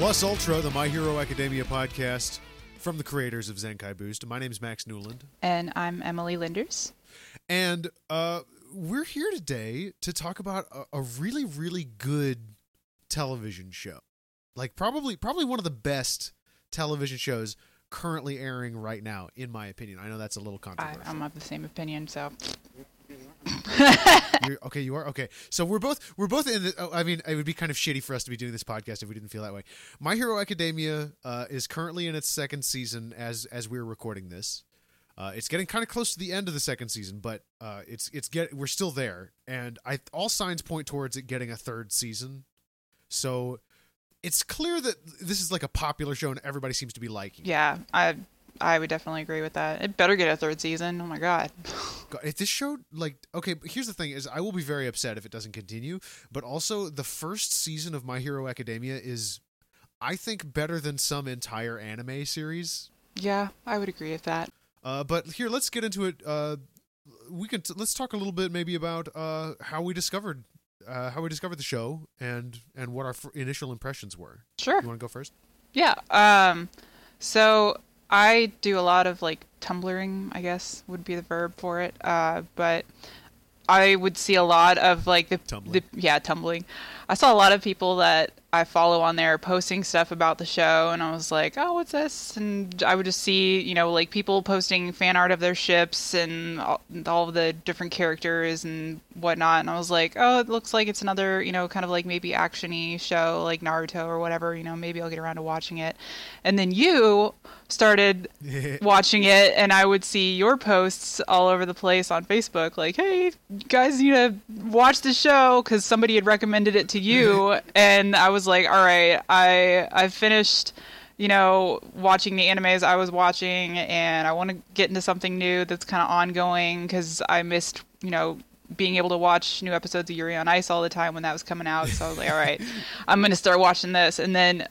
Plus Ultra, the My Hero Academia podcast from the creators of Zenkai Boost. My name is Max Newland. And I'm Emilee Linders. And uh, we're here today to talk about a, a really, really good television show. Like probably probably one of the best television shows currently airing right now, in my opinion. I know that's a little controversial. I'm of the same opinion, so okay, you are okay. So we're both we're both in. The, oh, I mean, it would be kind of shitty for us to be doing this podcast if we didn't feel that way. My Hero Academia uh, is currently in its second season as as we're recording this. Uh, it's getting kind of close to the end of the second season, but uh, it's it's get we're still there, and I all signs point towards it getting a third season. So it's clear that this is like a popular show, and everybody seems to be liking. yeah, I I would definitely agree with that. It better get a third season. Oh my god. God, if this show like okay but here's the thing is i will be very upset if it doesn't continue but also the first season of my hero academia is i think better than some entire anime series Yeah, I would agree with that. uh, but here let's get into it uh, we can t- let's talk a little bit maybe about uh, how we discovered uh, how we discovered the show and and what our f- initial impressions were Sure. you want to go first Yeah. Um so I do a lot of like tumbling, I guess would be the verb for it. Uh but I would see a lot of like the, Tumbling. the yeah, tumbling. I saw a lot of people that I follow on there posting stuff about the show and I was like, "Oh, what's this?" And I would just see, you know, like people posting fan art of their ships and all, all the different characters and whatnot. And I was like, "Oh, it looks like it's another, you know, kind of like maybe actiony show like Naruto or whatever, you know, maybe I'll get around to watching it." And then you started watching it and I would see your posts all over the place on Facebook like, "Hey, guys you know, watch the show cuz somebody had recommended it to you." and I was like, "All right, I I finished you know, watching the animes I was watching, and I want to get into something new that's kind of ongoing because I missed, you know, being able to watch new episodes of Yuri on Ice all the time when that was coming out. So I was like, all right, I'm going to start watching this. And then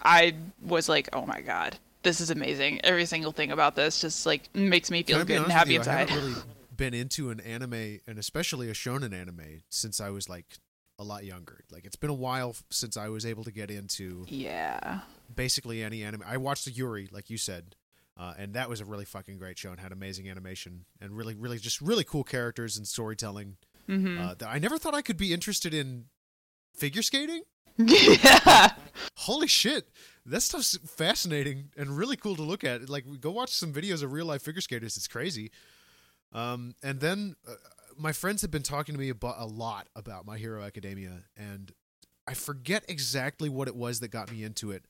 I was like, oh my God, this is amazing. Every single thing about this just like makes me feel good and happy you? I inside. haven't really been into an anime, and especially a shonen anime, since I was like a lot younger. Like it's been a while since I was able to get into yeah. basically any anime. I watched the Yuri, like you said, uh, and that was a really fucking great show and had amazing animation and really, really, just really cool characters and storytelling. hmm Uh, that I never thought I could be interested in figure skating. Yeah. Holy shit, that stuff's fascinating and really cool to look at. Like, go watch some videos of real life figure skaters. It's crazy. Um, and then uh, my friends have been talking to me about a lot about My Hero Academia, and I forget exactly what it was that got me into it.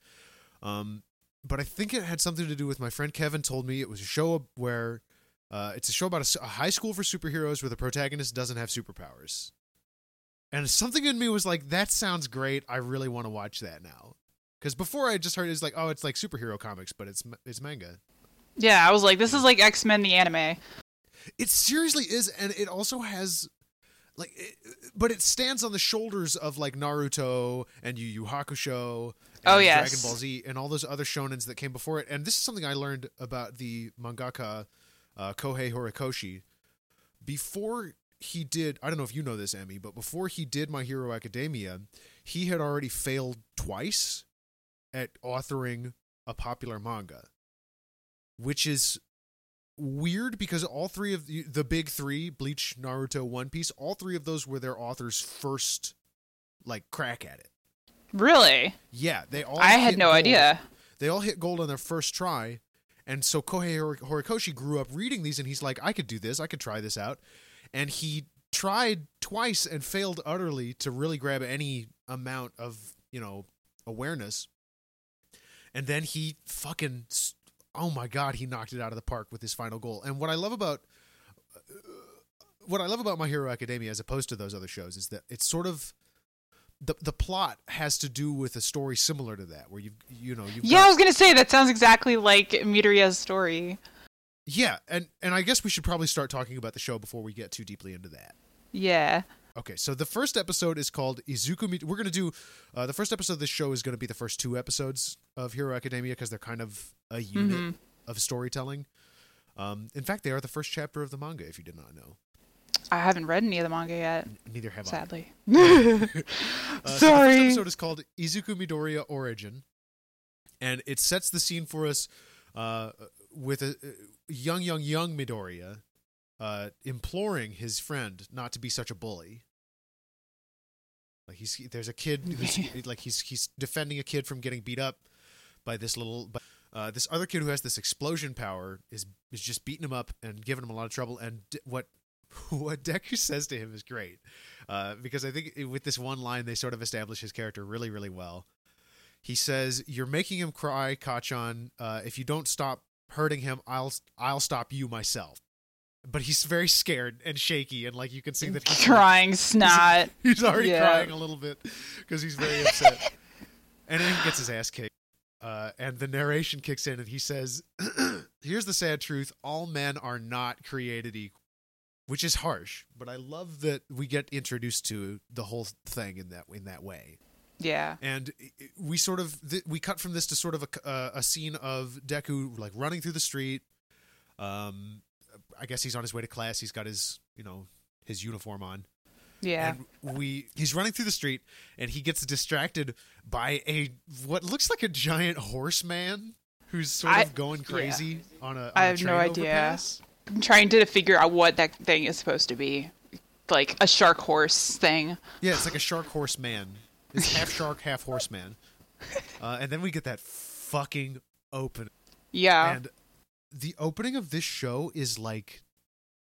Um, but I think it had something to do with my friend Kevin told me it was a show where uh, it's a show about a high school for superheroes where the protagonist doesn't have superpowers. And something in me was like, that sounds great. I really want to watch that now. Because before I just heard it's like, oh, it's like superhero comics, but it's it's manga. Yeah. I was like, this is like X Men the anime. It seriously is, and it also has like, it, but it stands on the shoulders of like Naruto and Yu Yu Hakusho. And Oh, yes. Dragon Ball Z and all those other shonens that came before it. And this is something I learned about the mangaka uh, Kohei Horikoshi. Before he did, I don't know if you know this, Emi, but before he did My Hero Academia, he had already failed twice at authoring a popular manga, which is weird because all three of the, the big three Bleach, Naruto, One Piece, all three of those were their authors' first like crack at it. Really? Yeah, they all. I had no gold. idea. They all hit gold on their first try, and so Kohei Horikoshi grew up reading these, and he's like, I could do this. I could try this out, and he tried twice and failed utterly to really grab any amount of you know awareness, and then he fucking oh my god, he knocked it out of the park with his final goal. And what I love about uh, what I love about My Hero Academia, as opposed to those other shows, is that it's sort of the the plot has to do with a story similar to that, where you you know you've Yeah, got- I was gonna say that sounds exactly like Midoriya's story. Yeah, and and I guess we should probably start talking about the show before we get too deeply into that. Yeah. Okay, so the first episode is called Izuku. We're gonna do uh, the first episode of this show is gonna be the first two episodes of Hero Academia because they're kind of a unit Mhm. of storytelling. Um, in fact, they are the first chapter of the manga. If you did not know, I haven't read any of the manga yet, Neither have sadly. I. Uh, so the first Sorry. episode is called Izuku Midoriya Origin, and it sets the scene for us uh, with a, young, young, young Midoriya uh, imploring his friend not to be such a bully. Like he's there's a kid who's like he's he's defending a kid from getting beat up by this little by, uh, this other kid who has this explosion power is is just beating him up and giving him a lot of trouble and D- what what Deku says to him is great uh, because I think with this one line they sort of establish his character really really well. He says, "You're making him cry, Kacchan. Uh, if you don't stop hurting him, I'll I'll stop you myself." But he's very scared and shaky, and like you can see that he's Crying snot. He's already Yeah. crying a little bit because he's very upset. and then he gets his ass kicked. Uh, and the narration kicks in, and he says, "Here's the sad truth: all men are not created equal," which is harsh. But I love that we get introduced to the whole thing in that in that way. Yeah. And we sort of th- we cut from this to sort of a, uh, a scene of Deku like running through the street. Um, I guess he's on his way to class. He's got his you know his uniform on. Yeah. And we he's running through the street and he gets distracted by a what looks like a giant horseman who's sort I- of going crazy on a on I have no idea. overpass. I'm trying to figure out what that thing is supposed to be. Like a shark horse thing. Yeah, it's like a shark horseman. It's half shark, half horseman. Uh, and then we get that fucking open Yeah. and the opening of this show is like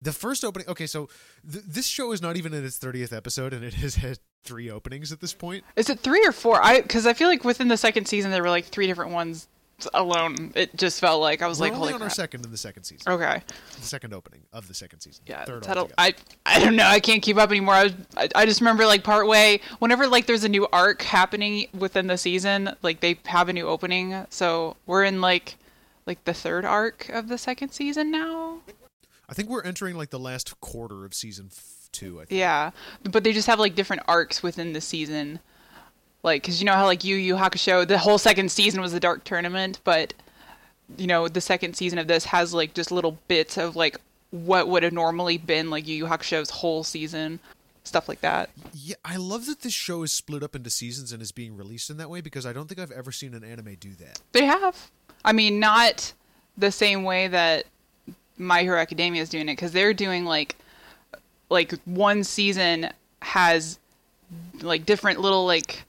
the first opening okay so th- this show is not even in its 30th episode and it has had three openings at this point Is it three or four? I because I feel like within the second season there were like three different ones alone. It just felt like I was we're like, only holy on our second in the second season Okay. the second opening of the second season Yeah. third that'll- altogether. I I don't know. I can't keep up anymore. I, was, I I just remember like part way whenever like there's a new arc happening within the season, like they have a new opening. So we're in like like the third arc of the second season now. I think we're entering like the last quarter of season f- two I think. Yeah, but they just have like different arcs within the season. Like, cause you know how like Yu Yu Hakusho, the whole second season was the Dark Tournament, but you know the second season of this has like just little bits of like what would have normally been like Yu Yu Hakusho's whole season, stuff like that. yeah i love that this show is split up into seasons and is being released in that way because i don't think i've ever seen an anime do that They have, I mean, not the same way that My Hero Academia is doing it, because they're doing like like one season has like different little like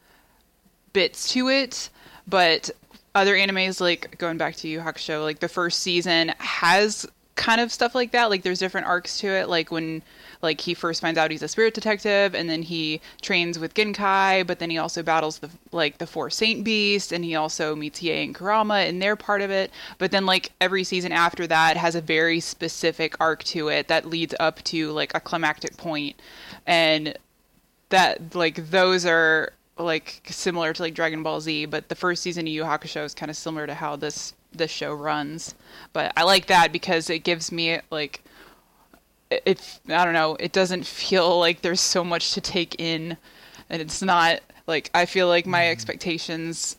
bits to it, but other animes like going back to Yu Hakusho, like the first season has kind of stuff like that. Like there's different arcs to it. Like when like he first finds out he's a spirit detective, and then he trains with Genkai, but then he also battles the like the four Saint Beasts, and he also meets Hiei and Kurama, and they're part of it. But then like every season after that has a very specific arc to it that leads up to like a climactic point, and that like those are like similar to like Dragon Ball Z, but the first season of Yu Hakusho is kind of similar to how this this show runs. But I like that because it gives me like it, it I don't know, it doesn't feel like there's so much to take in and it's not like I feel like my mm-hmm. expectations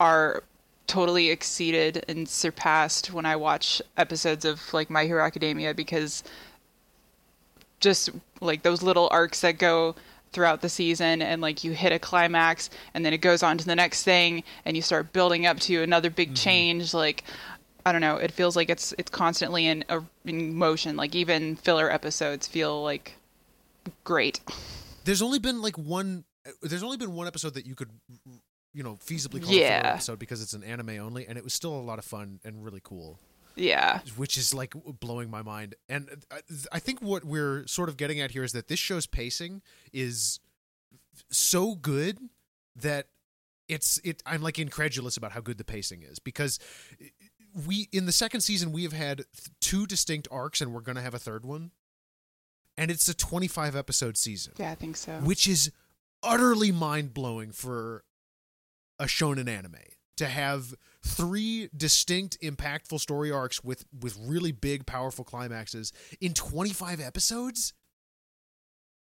are totally exceeded and surpassed when I watch episodes of like My Hero Academia because just like those little arcs that go throughout the season and like you hit a climax and then it goes on to the next thing and you start building up to another big mm-hmm. change like I don't know it feels like it's it's constantly in a, in motion like even filler episodes feel like great. There's only been like one uh, there's only been one episode that you could you know feasibly call a filler episode because it's an anime only and it was still a lot of fun and really cool yeah. Which is like blowing my mind. And uh, I, I think what we're sort of getting at here is that this show's pacing is so good that it's it i'm like incredulous about how good the pacing is because uh, we in the second season we have had two distinct arcs and we're going to have a third one. And it's a 25 episode season. Yeah I think so. Which is utterly mind blowing for a shonen anime to have three distinct impactful story arcs with with really big powerful climaxes in 25 episodes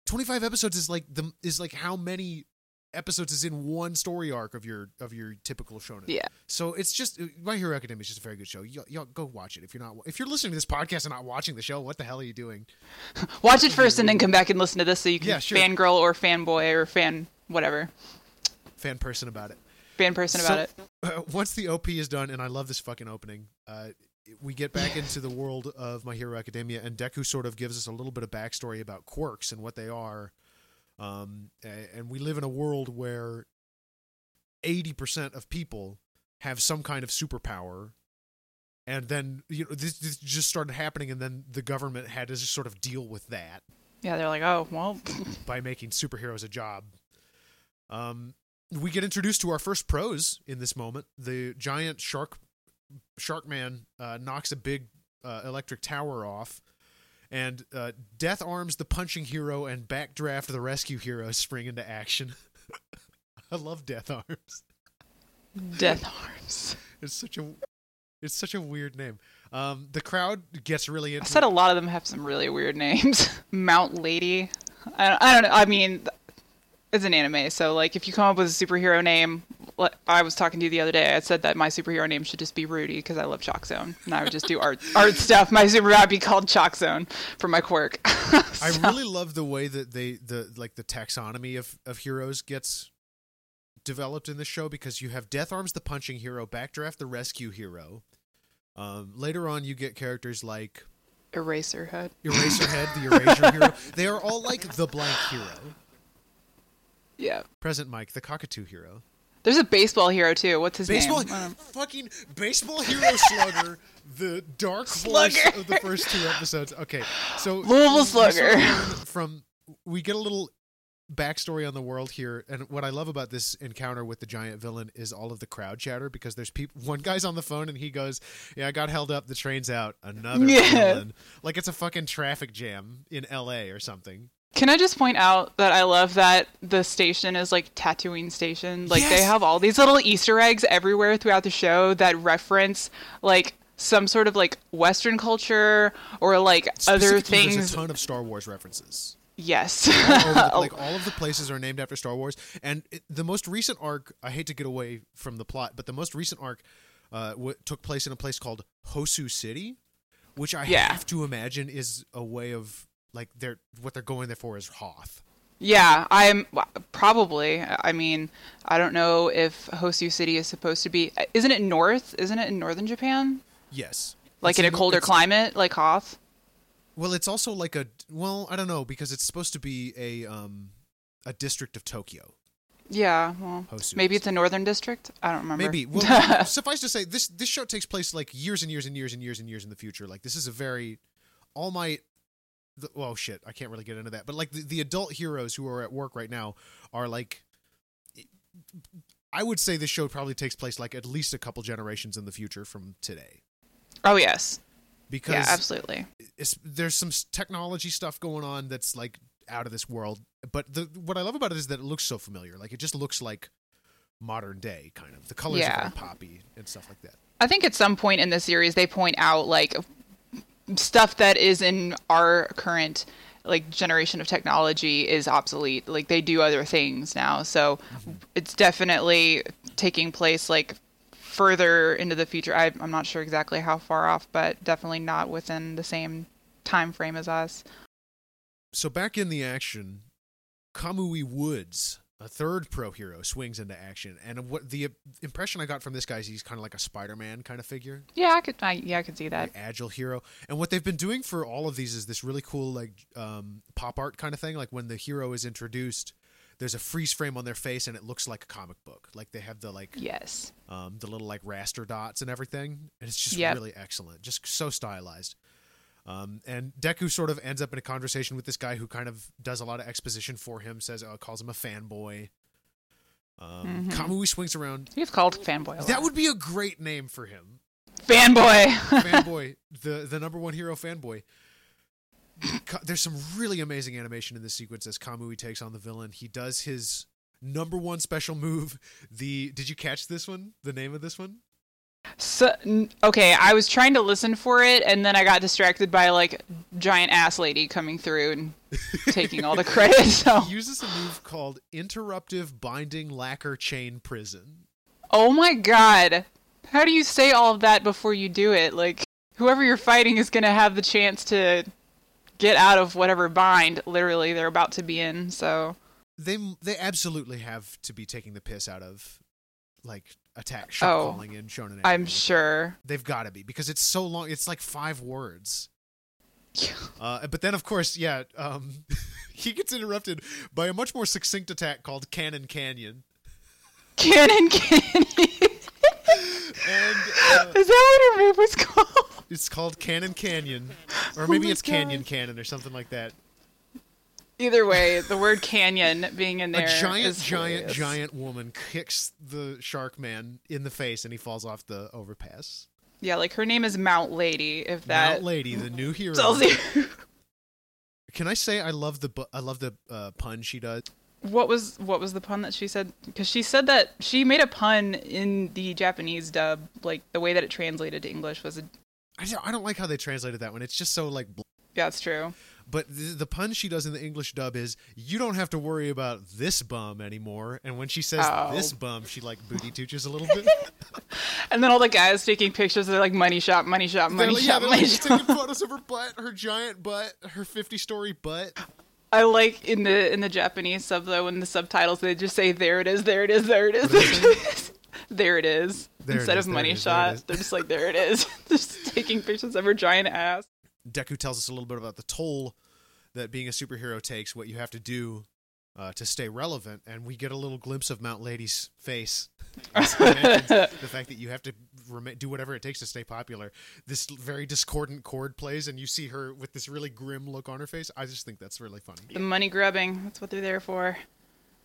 25 episodes is like the is like how many episodes is in one story arc of your of your typical shonen. Yeah. So it's just My Hero Academia is just a very good show. Y'all, y'all go watch it if you're not if you're listening to this podcast and not watching the show. What the hell are you doing? Watch it first and then come back and listen to this so you can Yeah, sure. fangirl or fanboy or fan whatever Fan person about it. Fan person So- about it. Uh, once the OP is done, and I love this fucking opening, uh, we get back into the world of My Hero Academia, and Deku sort of gives us a little bit of backstory about quirks and what they are. Um, and we live in a world where 80% of people have some kind of superpower. And then, you know, this, this just started happening, and then the government had to just sort of deal with that Yeah, they're like, oh well, by making superheroes a job. Um, we get introduced to our first pros in this moment. The giant shark, shark man, uh, knocks a big uh, electric tower off, and uh, Death Arms, the punching hero, and Backdraft, the rescue hero, spring into action. I love Death Arms. death arms. It's such a, it's such a weird name. Um, the crowd gets really Into- I said a lot of them have some really weird names. Mount Lady. I don't, I don't know. I mean, it's an anime, so like if you come up with a superhero name, I was talking to you the other day. I said that my superhero name should just be Rudy because I love ChalkZone, and I would just do art art stuff. My super would be called ChalkZone for my quirk. I really love the way that they the like the taxonomy of of heroes gets developed in the show because you have Death Arms the punching hero, Backdraft the rescue hero. Um, later on, you get characters like Eraserhead. Eraserhead, the Erasure hero. They are all like the blank hero. Yeah. Present Mic, the cockatoo hero. There's a baseball hero too. What's his Baseball, name? I fucking baseball hero slugger, the dark horse Slugger. of the first two episodes. Okay, so Louisville Slugger. From we get a little backstory on the world here, and what I love about this encounter with the giant villain is all of the crowd chatter because there's people. One guy's on the phone and he goes, "Yeah, I got held up. The train's out. Another Yeah. villain." Like it's a fucking traffic jam in L.A. or something. Can I just point out that I love that the station is like Tatooine Station. Like they have all these little Easter eggs everywhere throughout the show that reference like some sort of like Western culture or like other Specifically, There's things. a ton of Star Wars references. yes. all the, like all of the places are named after Star Wars. And it, the most recent arc, I hate to get away from the plot, but the most recent arc uh, w- took place in a place called Hosu City, which I Yeah. have to imagine is a way of like they're what they're going there for is Hoth. yeah, I'm probably. I mean, I don't know if Hosu City is supposed to be. Isn't it north? Isn't it in northern Japan? Yes, Like It's in a colder climate, like Hoth? Well, it's also like a well, I don't know because it's supposed to be a um a district of Tokyo. Yeah, well, Hosu maybe it's a northern district. I don't remember. Maybe. Well, suffice to say, this this show takes place like years and years and years and years and years in the future. Like this is a very all my. The, well, shit, I can't really get into that. But like the, the adult heroes who are at work right now are like. I would say this show probably takes place like at least a couple generations in the future from today oh yes, because yeah, absolutely. there's some technology stuff going on that's like out of this world. But the what I love about it is that it looks so familiar. Like it just looks like modern day kind of. The colors are Yeah. very poppy and stuff like that. I think at some point in the series they point out like stuff that is in our current like generation of technology is obsolete. Like they do other things now. So it's definitely taking place like further into the future. I, I'm not sure exactly how far off, but definitely not within the same time frame as us. So back in the action, Kamui Woods, a third pro hero, swings into action, and what the impression I got from this guy is he's kind of like a Spider-Man kind of figure, Yeah, I could. I, yeah, I could see that. agile hero. And what they've been doing for all of these is this really cool like um, pop art kind of thing. Like when the hero is introduced, there's a freeze frame on their face, and it looks like a comic book. Like they have the like Yes. um, the little like raster dots and everything, and it's just Yep. really excellent, just so stylized. Um, and Deku sort of ends up in a conversation with this guy who kind of does a lot of exposition for him, says, uh, calls him a fanboy. Um, Mhm. Kamui swings around. You've called fanboy. That would be a great name for him, fanboy. fanboy, the the number one hero fanboy. There's some really amazing animation in this sequence as Kamui takes on the villain. He does his number one special move. The did you catch this one? The name of this one? So, okay, I was trying to listen for it, and then I got distracted by like giant ass lady coming through and taking all the credit. So, He uses a move called interruptive binding lacquer chain prison. oh my god, how do you say all of that before you do it? Like, whoever you're fighting is gonna have the chance to get out of whatever bind literally they're about to be in. So, They they absolutely have to be taking the piss out of like attack ship Oh, calling in shonen. I'm sure. they've got to be because it's so long. It's like five words. Uh, but then, of course, yeah, um, he gets interrupted by a much more succinct attack called Cannon Canyon. Cannon Canyon. And uh, Is that what her move was called? it's called Cannon Canyon. Or Oh maybe my it's Canyon God. Cannon or something like that. Either way, the word canyon being in there. a giant, giant, hilarious. giant woman kicks the shark man in the face and he falls off the overpass. Yeah, like her name is Mount Lady. If that Mount Lady, the new hero. Can I say I love the I love the uh, pun she does? what was what was the pun that she said? Because she said that she made a pun in the Japanese dub. Like the way that it translated to English was a. I don't, I don't like how they translated that one. It's just so like Yeah, it's true. But the, the pun she does in the English dub is, "You don't have to worry about this bum anymore." And when she says Oh. "this bum," she like booty touches a little bit. And then all the guys taking pictures. They're like money shot, money shot, money like, yeah, shot, they're money like shot. taking photos of her butt, her giant butt, her fifty-story butt. I like in the in the Japanese sub though, in the subtitles they just say there it is, there it is, there it is, there it is. There it is. There Instead is, of money is, shot, they're just like there it is. just taking pictures of her giant ass. Deku tells us a little bit about the toll that being a superhero takes, what you have to do uh, to stay relevant, and we get a little glimpse of Mount Lady's face. As he mentions the fact that you have to rema- do whatever it takes to stay popular. This very discordant chord plays, and you see her with this really grim look on her face. I just think that's really funny. The money grubbing, that's what they're there for.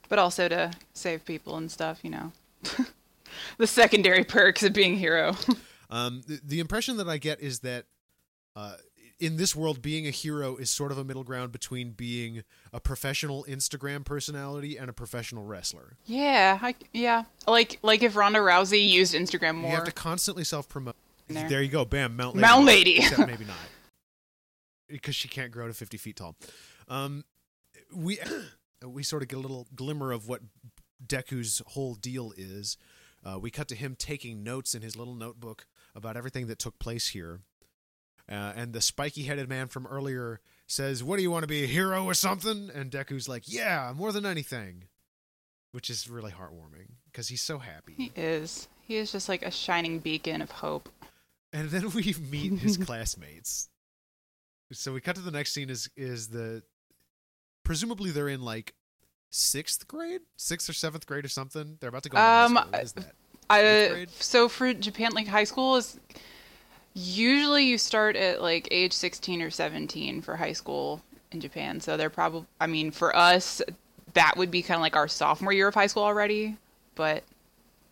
But also to save people and stuff, you know. the secondary perks of being a hero. Um, the, the impression that I get is that uh, in this world, being a hero is sort of a middle ground between being a professional Instagram personality and a professional wrestler. yeah, I, yeah. Like like if Ronda Rousey used Instagram more. You have to constantly self promote. There. There you go, bam, Mount Lady. Mount Lady. Except maybe not, because she can't grow to fifty feet tall. Um, we we sort of get a little glimmer of what Deku's whole deal is. Uh, we cut to him taking notes in his little notebook about everything that took place here. Uh, and the spiky-headed man from earlier says, "What do you want to be a hero or something?" And Deku's like, "Yeah, more than anything," which is really heartwarming because he's so happy. he is. He is just like a shining beacon of hope. And then we meet his classmates. So we cut to the next scene is is the presumably they're in like sixth grade, sixth or seventh grade or something. They're about to go. Um, school. What is that? I so for Japan, like high school is usually you start at like age sixteen or seventeen for high school in Japan. So they're probably, I mean, for us, that would be kind of like our sophomore year of high school already. But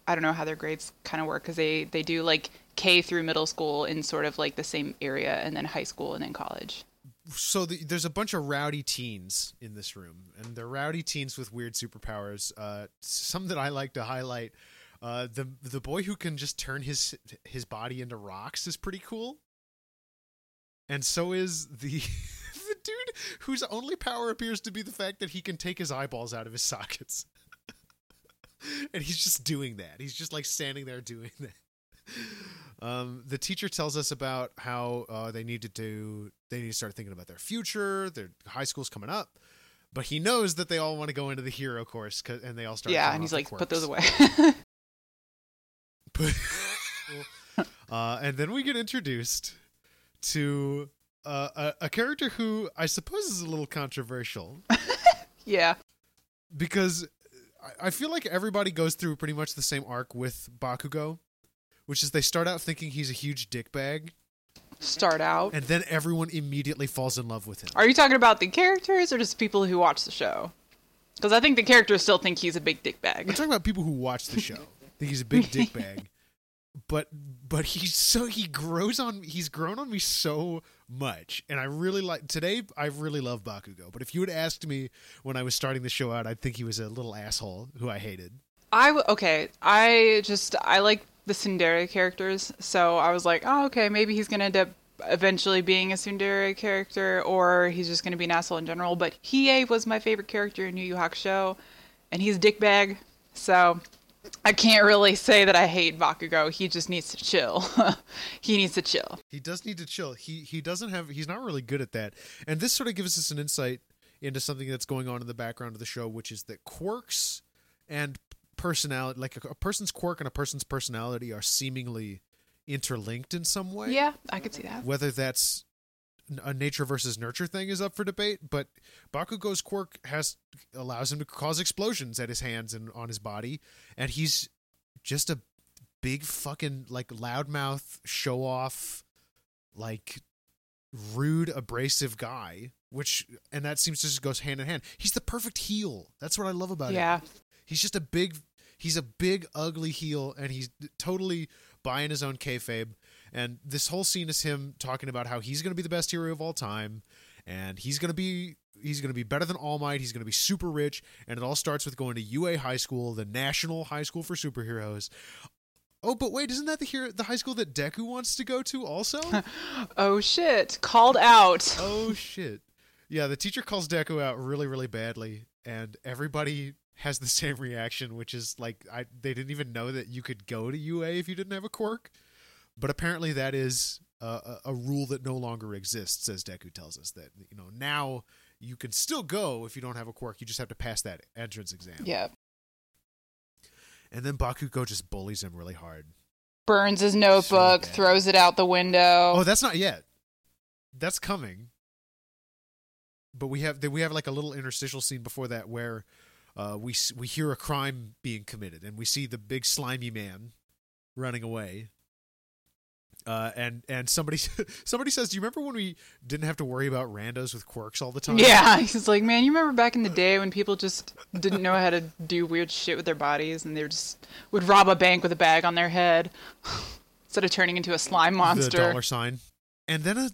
I don't know how their grades kind of work because they they do like K through middle school in sort of like the same area, and then high school, and then college. So the, there's a bunch of rowdy teens in this room, and they're rowdy teens with weird superpowers. Uh, some that I like to highlight. Uh, the the boy who can just turn his his body into rocks is pretty cool. And so is the the dude whose only power appears to be the fact that he can take his eyeballs out of his sockets. and he's just doing that. He's just like standing there doing that. Um, the teacher tells us about how uh, they need to do they need to start thinking about their future. Their high school's coming up, but he knows that they all want to go into the hero course, 'cause- and they all start. yeah, and he's like, their put those quirks. away. uh, and then we get introduced to uh, a, a character who I suppose is a little controversial yeah, because I, I feel like everybody goes through pretty much the same arc with Bakugo, which is they start out thinking he's a huge dickbag, start out. and then everyone immediately falls in love with him. Are you talking about the characters or just people who watch the show? Because I think the characters still think he's a big dick I'm talking about people who watch the show. think he's a big dickbag. But but he's so he grows on he's grown on me so much. And I really like today I really love Bakugo. But if you had asked me when I was starting the show out, I'd think he was a little asshole who I hated. I okay. I just I like the tsundere characters. So I was like, oh, okay, maybe he's gonna end up eventually being a tsundere character, or he's just gonna be an asshole in general. But Hiei was my favorite character in New Yu Yu Hakusho, and he's dickbag. So I can't really say that I hate Bakugo. He just needs to chill. he needs to chill. He does need to chill. He he doesn't have he's not really good at that. And this sort of gives us an insight into something that's going on in the background of the show, which is that quirks and personality like a, a person's quirk and a person's personality are seemingly interlinked in some way. Yeah, I could see that. Whether that's a nature versus nurture thing is up for debate, but Bakugo's quirk has allows him to cause explosions at his hands and on his body, and he's just a big fucking like loudmouth show off like rude abrasive guy which and that seems to just goes hand in hand he's the perfect heel that's what i love about him Yeah. He's just a big, he's a big ugly heel, and he's totally buying his own kayfabe. And this whole scene is him talking about how he's going to be the best hero of all time, and he's going to be he's going to be better than All Might. He's going to be super rich, and it all starts with going to UA High School, the national high school for superheroes. Oh, but wait, isn't that the hero, the high school that Deku wants to go to also? Oh shit! Called out. oh shit. Yeah, the teacher calls Deku out really, really badly, and everybody has the same reaction, which is like I they didn't even know that you could go to UA if you didn't have a quirk. But apparently that is a, a, rule that no longer exists, as Deku tells us that you know now you can still go if you don't have a quirk. You just have to pass that entrance exam. Yeah. And then Bakugo just bullies him really hard. Burns his notebook, bad. throws it out the window. Oh, that's not yet. That's coming. But we have we have like a little interstitial scene before that where uh, we we hear a crime being committed and we see the big slimy man running away. Uh, and and somebody somebody says, "Do you remember when we didn't have to worry about randos with quirks all the time?" Yeah, he's like, man, you remember back in the day when people just didn't know how to do weird shit with their bodies and they just would rob a bank with a bag on their head instead of turning into a slime the monster. dollar sign. And then a,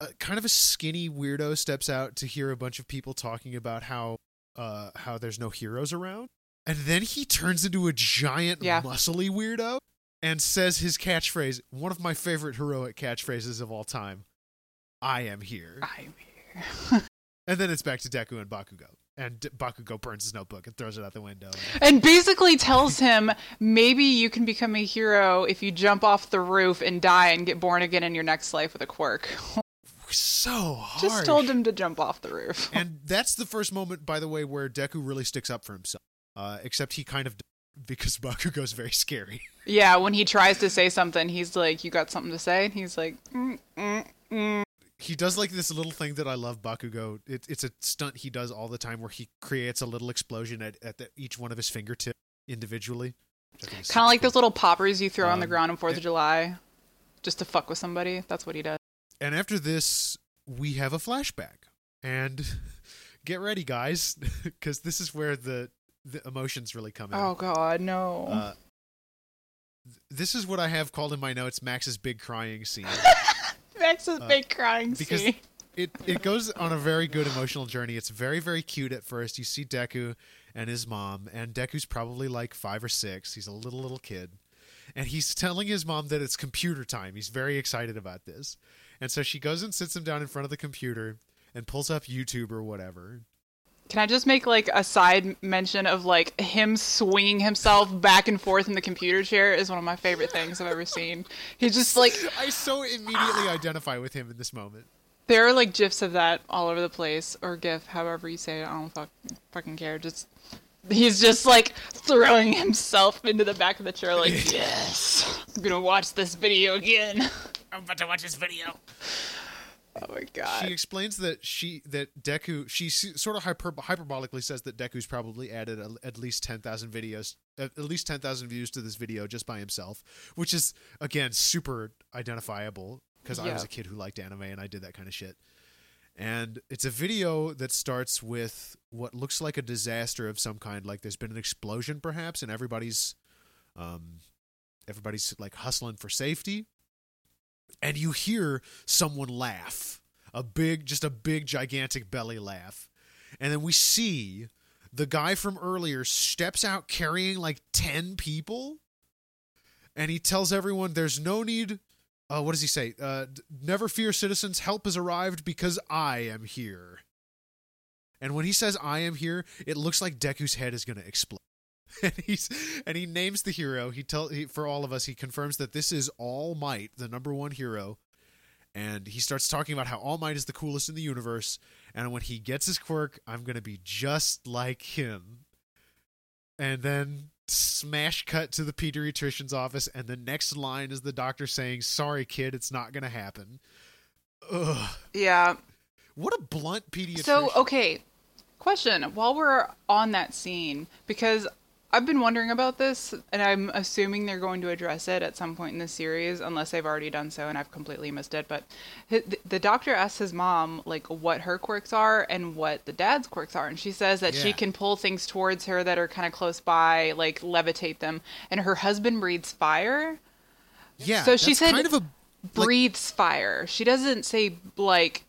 a kind of a skinny weirdo steps out to hear a bunch of people talking about how uh how there's no heroes around. And then he turns into a giant Yeah. muscly weirdo and says his catchphrase, one of my favorite heroic catchphrases of all time. I am here. I'm here. And then it's back to Deku and Bakugo. And Bakugo burns his notebook and throws it out the window. And basically tells him maybe you can become a hero if you jump off the roof and die and get born again in your next life with a quirk. So hard. Just told him to jump off the roof. and that's the first moment, by the way, where Deku really sticks up for himself. Uh, except he kind of because Bakugo's very scary. Yeah, when he tries to say something, he's like, "You got something to say?" And he's like, mm, mm, mm. He does like this little thing that I love. Bakugo. It, it's a stunt he does all the time where he creates a little explosion at, at the, each one of his fingertips individually. which I think is "Kind of like super those little poppers you throw on the Um, ground on Fourth of July, just to fuck with somebody." That's what he does. And after this, we have a flashback. And get ready, guys, because this is where the the emotions really come in. Oh God, no! Uh, th- this is what I have called in my notes Max's big crying scene. Max's uh, big crying because scene. it it goes on a very good emotional journey. It's very very cute at first. You see Deku and his mom, and Deku's probably like five or six. He's a little little kid, and he's telling his mom that it's computer time. He's very excited about this, and so she goes and sits him down in front of the computer and pulls up YouTube or whatever. Can I just make like a side mention of like him swinging himself back and forth in the computer chair is one of my favorite things I've ever seen. He's just like I so immediately identify with him in this moment. there are like gifs of that all over the place or gif, however you say it. I don't fuck, fucking care. Just he's just like throwing himself into the back of the chair like yes, I'm gonna watch this video again. I'm about to watch this video. Oh my god. She explains that she that Deku she sort of hyper, hyperbolically says that Deku's probably added a, at least ten thousand videos, at at least ten thousand views to this video just by himself, which is again super identifiable because I was a kid who liked anime and I did that kind of shit. And it's a video that starts with what looks like a disaster of some kind, like there's been an explosion perhaps, and everybody's, um, everybody's like hustling for safety and you hear someone laugh a big just a big gigantic belly laugh and then we see the guy from earlier steps out carrying like 10 people and he tells everyone there's no need. Uh, what does he say? Uh, never fear, citizens. Help has arrived because I am here. And when he says "I am here," it looks like Deku's head is going to explode. and he's and he names the hero. He tell he, for all of us. He confirms that this is All Might, the number one hero. And he starts talking about how All Might is the coolest in the universe. And when he gets his quirk, I'm going to be just like him. And then smash cut to the pediatrician's office, and the next line is the doctor saying, "Sorry, kid, it's not going to happen." Ugh. Yeah. What a blunt pediatrician. So, okay, question. While we're on that scene, because I've been wondering about this, and I'm assuming they're going to address it at some point in the series, unless they've already done so and I've completely missed it. But the- the doctor asks his mom, like, what her quirks are and what the dad's quirks are. And she says that she can pull things towards her that are kind of close by, like levitate them. And her husband breathes fire. yeah. so she said- kind of a Like- breathes fire. She doesn't say like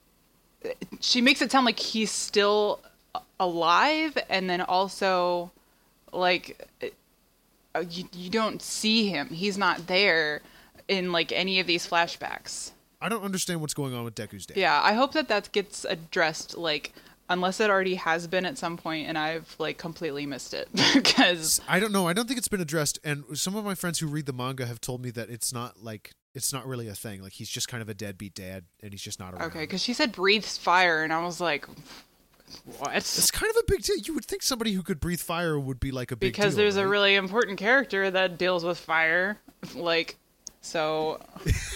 she makes it sound like he's still alive and then also like uh, you, you don't see him. He's not there in like any of these flashbacks. I don't understand what's going on with Deku's dad. Yeah, I hope that that gets addressed like unless it already has been at some point and I've like completely missed it because I don't know. I don't think it's been addressed. And some of my friends who read the manga have told me that it's not like it's not really a thing. Like he's just kind of a deadbeat dad, and he's just not around. okay, cuz she said breathes fire and I was like what? It's kind of a big deal. You would think somebody who could breathe fire would be like a big because deal, there's a really important character that deals with fire like so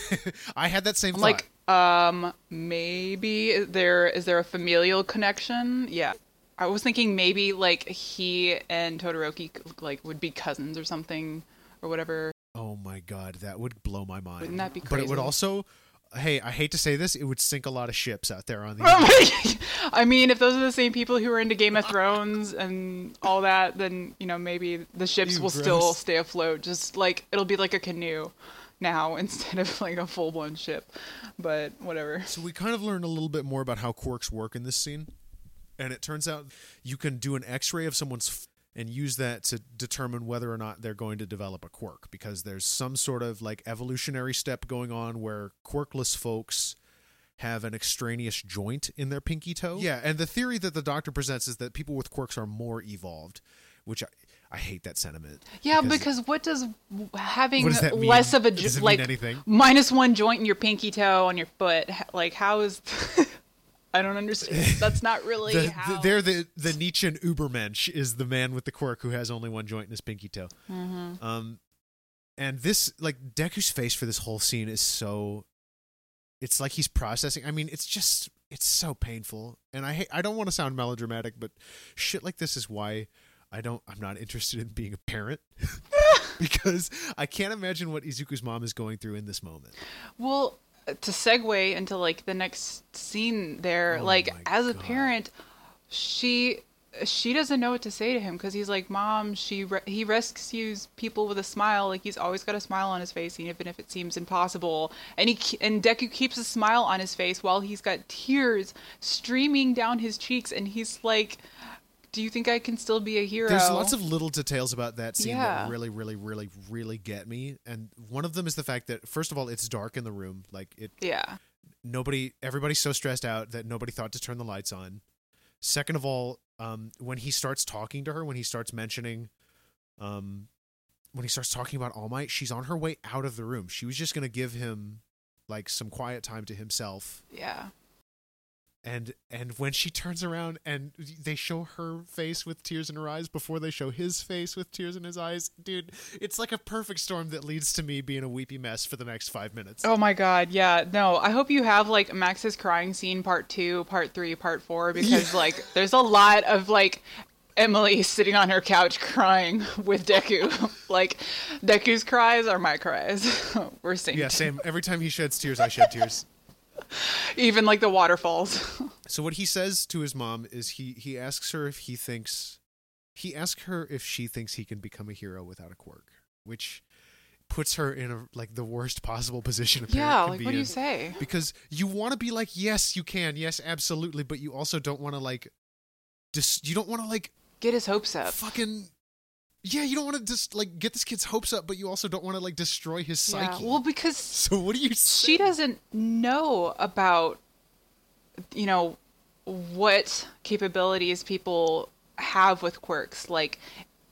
I had that same I'm thought. like um maybe there is there a familial connection yeah i was thinking maybe like he and todoroki like would be cousins or something or whatever oh my god, that would blow my mind. Wouldn't that be But it would also, hey, I hate to say this, it would sink a lot of ships out there on the. Oh I mean, if those are the same people who are into Game of Thrones and all that, then you know maybe the ships Ew, will still stay afloat. Just like it'll be like a canoe now instead of like a full blown ship. But whatever. So we kind of learned a little bit more about how quirks work in this scene, and it turns out you can do an X-ray of someone's and use that to determine whether or not they're going to develop a quirk because there's some sort of like evolutionary step going on where quirkless folks have an extraneous joint in their pinky toe. Yeah, and the theory that the doctor presents is that people with quirks are more evolved, which I, I hate that sentiment. Yeah, because what does having What does that mean? less of a Does jo- it mean like anything? minus one joint in your pinky toe on your foot? Like how is? I don't understand. That's not really the, how. the, they're the the Nietzschean Ubermensch is the man with the quirk who has only one joint in his pinky toe. Mm-hmm. Um, and this like Deku's face for this whole scene is so. It's like he's processing. I mean, it's just it's so painful, and I hate, I don't want to sound melodramatic, but shit like this is why I don't. I'm not interested in being a parent because I can't imagine what Izuku's mom is going through in this moment. Well, to segue into like the next scene there, Oh like as a God. parent, she she doesn't know what to say to him because he's like, "Mom, she re- he rescues people with a smile. Like he's always got a smile on his face, even if it seems impossible." And he and Deku keeps a smile on his face while he's got tears streaming down his cheeks, and he's like. Do you think I can still be a hero? There's lots of little details about that scene Yeah. that really, really, really, really get me, and one of them is the fact that first of all, it's dark in the room. Like it, yeah. nobody, everybody's so stressed out that nobody thought to turn the lights on. Second of all, um, when he starts talking to her, when he starts mentioning, um, when he starts talking about All Might, she's on her way out of the room. She was just gonna give him like some quiet time to himself Yeah. And and when she turns around and they show her face with tears in her eyes before they show his face with tears in his eyes dude it's like a perfect storm that leads to me being a weepy mess for the next five minutes Oh my god, yeah. No, I hope you have like Max's crying scene part 2, part 3, part 4 because like there's a lot of like Emilee sitting on her couch crying with Deku. like Deku's cries are my cries. We're synced. yeah same every time he sheds tears i shed tears Even like the waterfalls. so what he says to his mom is he he asks her if he thinks he asks her if she thinks he can become a hero without a quirk which puts her in a like the worst possible position yeah, like what do you say? because you want to be like yes you can yes absolutely but you also don't want to like just you don't want to like Get his hopes up. fucking yeah, you don't want to just like get this kid's hopes up, but you also don't want to like destroy his psyche. Yeah. Well, because so what do you? she doesn't know about you know what capabilities people have with quirks like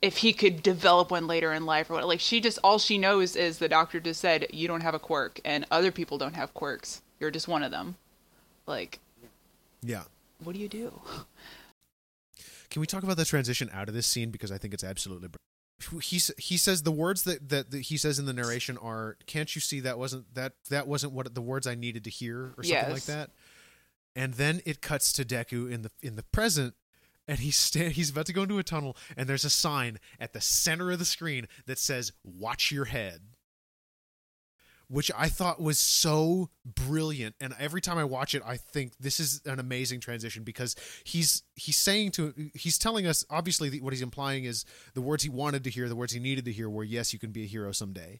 if he could develop one later in life or what like she just all she knows is the doctor just said you don't have a quirk and other people don't have quirks you're just one of them like Yeah. what do you do Can we talk about the transition out of this scene? Because I think it's absolutely. br- He he says the words that, that that he says in the narration are can't you see that wasn't that that wasn't what the words I needed to hear or something like that. And then it cuts to Deku in the in the present and he's sta- he's about to go into a tunnel and there's a sign at the center of the screen that says watch your head which I thought was so brilliant. And every time I watch it I think this is an amazing transition because he's he's saying to he's telling us obviously the, what he's implying is the words he wanted to hear the words he needed to hear were yes you can be a hero someday.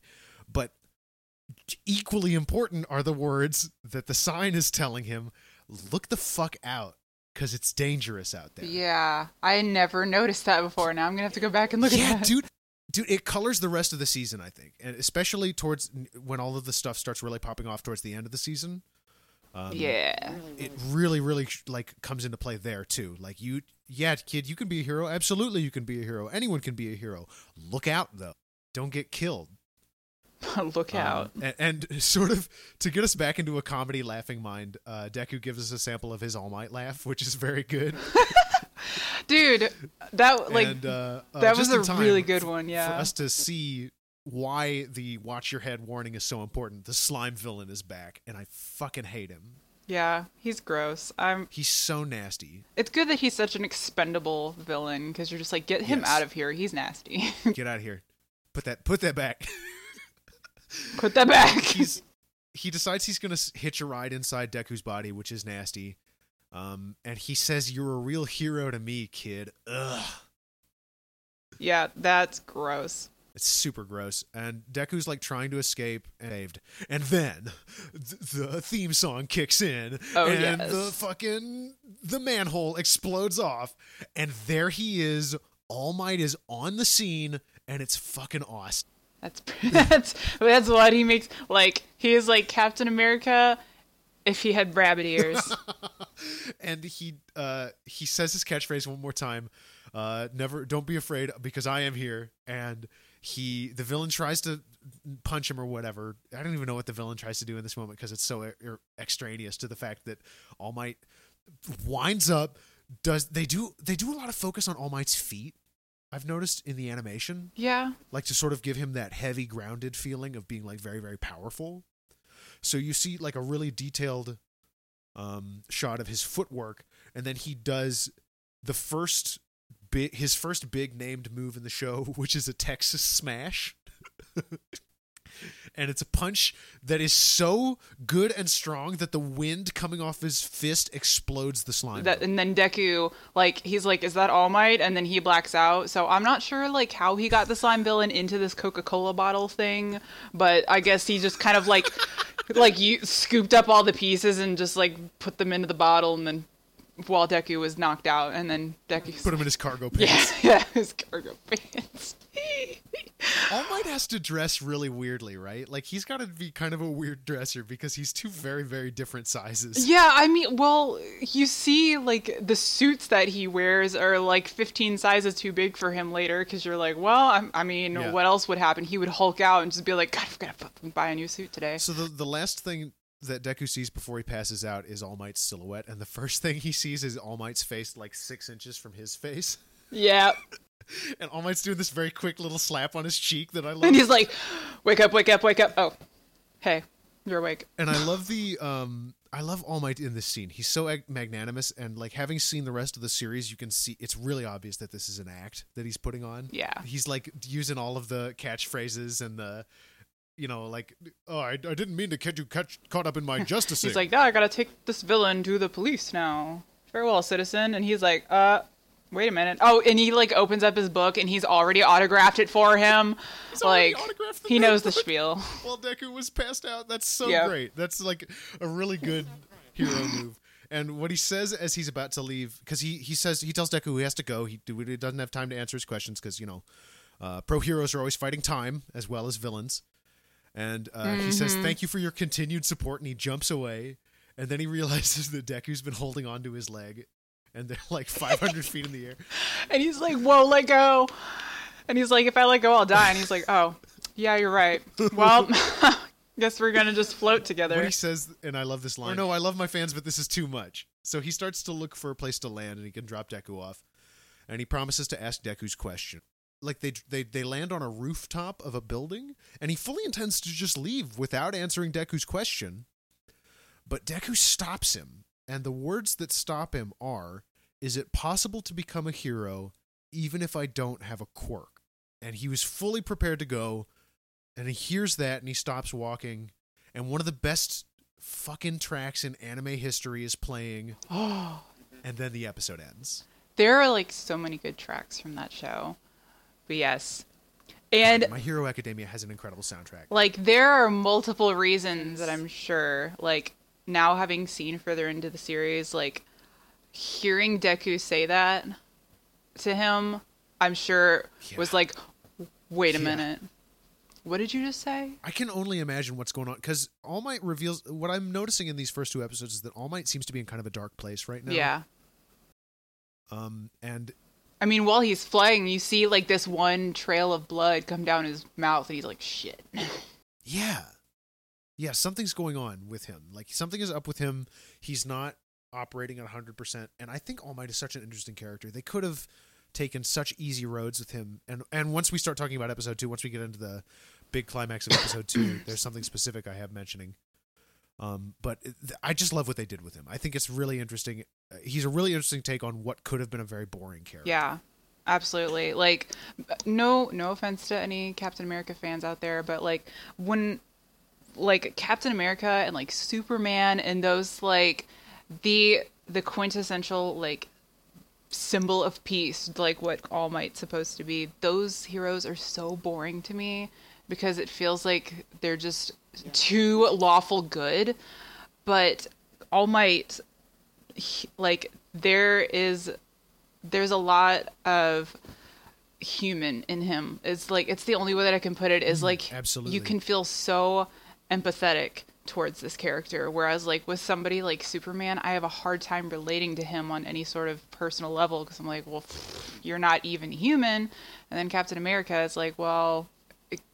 But equally important are the words that the sign is telling him look the fuck out because it's dangerous out there. Yeah i never noticed that before. Now i'm gonna have to go back and look yeah, at that. dude. Dude, it colors the rest of the season, I think, and especially towards when all of the stuff starts really popping off towards the end of the season. Um, yeah it really, really like comes into play there too. Like you, yeah, kid, you can be a hero. Absolutely, you can be a hero. Anyone can be a hero. Look out, though. Don't get killed. look out Um, and, and sort of to get us back into a comedy laughing mind, uh, Deku gives us a sample of his All Might laugh, which is very good. dude that like and, uh, uh, that was a really good one, yeah. For us to see why the watch your head warning is so important. The slime villain is back, and I fucking hate him. yeah he's gross i'm He's so nasty. It's good that he's such an expendable villain because you're just like, get him Yes. out of here. He's nasty. Get out of here. Put that. Put that back. Put that back. he's he decides he's gonna hitch a ride inside Deku's body, which is nasty. Um, and he says, "You're a real hero to me, kid." Ugh. yeah, that's gross. It's super gross. And Deku's like trying to escape and saved. And then th- the theme song kicks in Oh, and yes. the fucking the manhole explodes off and there he is. All Might is on the scene and it's fucking awesome. That's that's that's what he makes. Like he is like Captain America if he had rabbit ears. and he uh he says his catchphrase one more time. Uh never don't be afraid because I am here and he the villain tries to punch him or whatever. I don't even know what the villain tries to do in this moment because it's so er- extraneous to the fact that All Might winds up does they do they do a lot of focus on All Might's feet. I've noticed in the animation yeah, like to sort of give him that heavy grounded feeling of being like very very powerful so you see like a really detailed um shot of his footwork and then he does the first big his first big named move in the show which is a texas smash and it's a punch that is so good and strong that the wind coming off his fist explodes the slime that and then Deku like he's like, is that All Might? And then he blacks out. So I'm not sure like how he got the slime villain into this Coca Cola bottle thing, but I guess he just kind of like like you scooped up all the pieces and just like put them into the bottle and then while Deku was knocked out and then Deku put him in his cargo pants yeah yeah his cargo pants. All Might has to dress really weirdly, right? Like he's got to be kind of a weird dresser because he's two very, very different sizes. Yeah, I mean, well, you see, like the suits that he wears are like 15 sizes too big for him later because you're like, well, I, I mean, Yeah. what else would happen? He would Hulk out and just be like, God, I've got to fucking buy a new suit today. So the the last thing that Deku sees before he passes out is All Might's silhouette, and the first thing he sees is All Might's face, like six inches from his face, Yeah, and All Might's doing this very quick little slap on his cheek that I love. and he's like, wake up, wake up, wake up. Oh, hey, you're awake. and I love the um I love All Might in this scene. He's so ag- magnanimous, and like having seen the rest of the series, you can see it's really obvious that this is an act that he's putting on. Yeah. he's like using all of the catchphrases and the, you know, like oh I, I didn't mean to get you catch, caught up in my justice. He's like, no, I gotta take this villain to the police now. Farewell, citizen. And he's like, uh, wait a minute. Oh, and he like opens up his book and he's already autographed it for him. like, he knows the spiel. while Deku was passed out. That's so Yeah. great. That's like a really good hero move. And what he says as he's about to leave, because he he says he tells Deku he has to go. He, he doesn't have time to answer his questions because you know Uh, pro heroes are always fighting time as well as villains. And uh, he says, "Thank you for your continued support." And he jumps away, and then he realizes that Deku's been holding onto his leg, and they're like 500 feet in the air. And he's like, "Whoa, let go!" And he's like, "If I let go, I'll die." And he's like, "Oh, yeah, you're right. Well, guess we're gonna just float together." he says, and I love this line. no, I love my fans, but this is too much. So he starts to look for a place to land, and he can drop Deku off, and he promises to ask Deku's question. Like they they they land on a rooftop of a building, and he fully intends to just leave without answering Deku's question. But Deku stops him, and the words that stop him are, "Is it possible to become a hero even if I don't have a quirk?" And he was fully prepared to go, and he hears that, and he stops walking, and one of the best fucking tracks in anime history is playing, and then the episode ends. there are like so many good tracks from that show. But yes, and My Hero Academia has an incredible soundtrack. like there are multiple reasons that I'm sure like now having seen further into the series like hearing Deku say that to him I'm sure was like wait a Yeah. minute what did you just say I can only imagine what's going on because All Might reveals what I'm noticing in these first two episodes is that All Might seems to be in kind of a dark place right now. yeah Um, and I mean while he's flying you see like this one trail of blood come down his mouth and he's like shit yeah, yeah, something's going on with him. Like something is up with him. He's not operating at 100. percent And I think All Might is such an interesting character. They could have taken such easy roads with him. And and once we start talking about episode two, once we get into the big climax of episode two, there's something specific I have mentioning. Um, but I just love what they did with him. I think it's really interesting. He's a really interesting take on what could have been a very boring character. Yeah, absolutely. Like, no, no offense to any Captain America fans out there, but like when, like Captain America and like Superman and those like the the quintessential like symbol of peace, like what All Might's supposed to be. Those heroes are so boring to me because it feels like they're just too lawful good. But All Might, like there is there's a lot of human in him. It's like it's the only way that I can put it is mm-hmm. like absolutely. you can feel so empathetic towards this character whereas like with somebody like Superman I have a hard time relating to him on any sort of personal level because I'm like well you're not even human and then Captain America is like well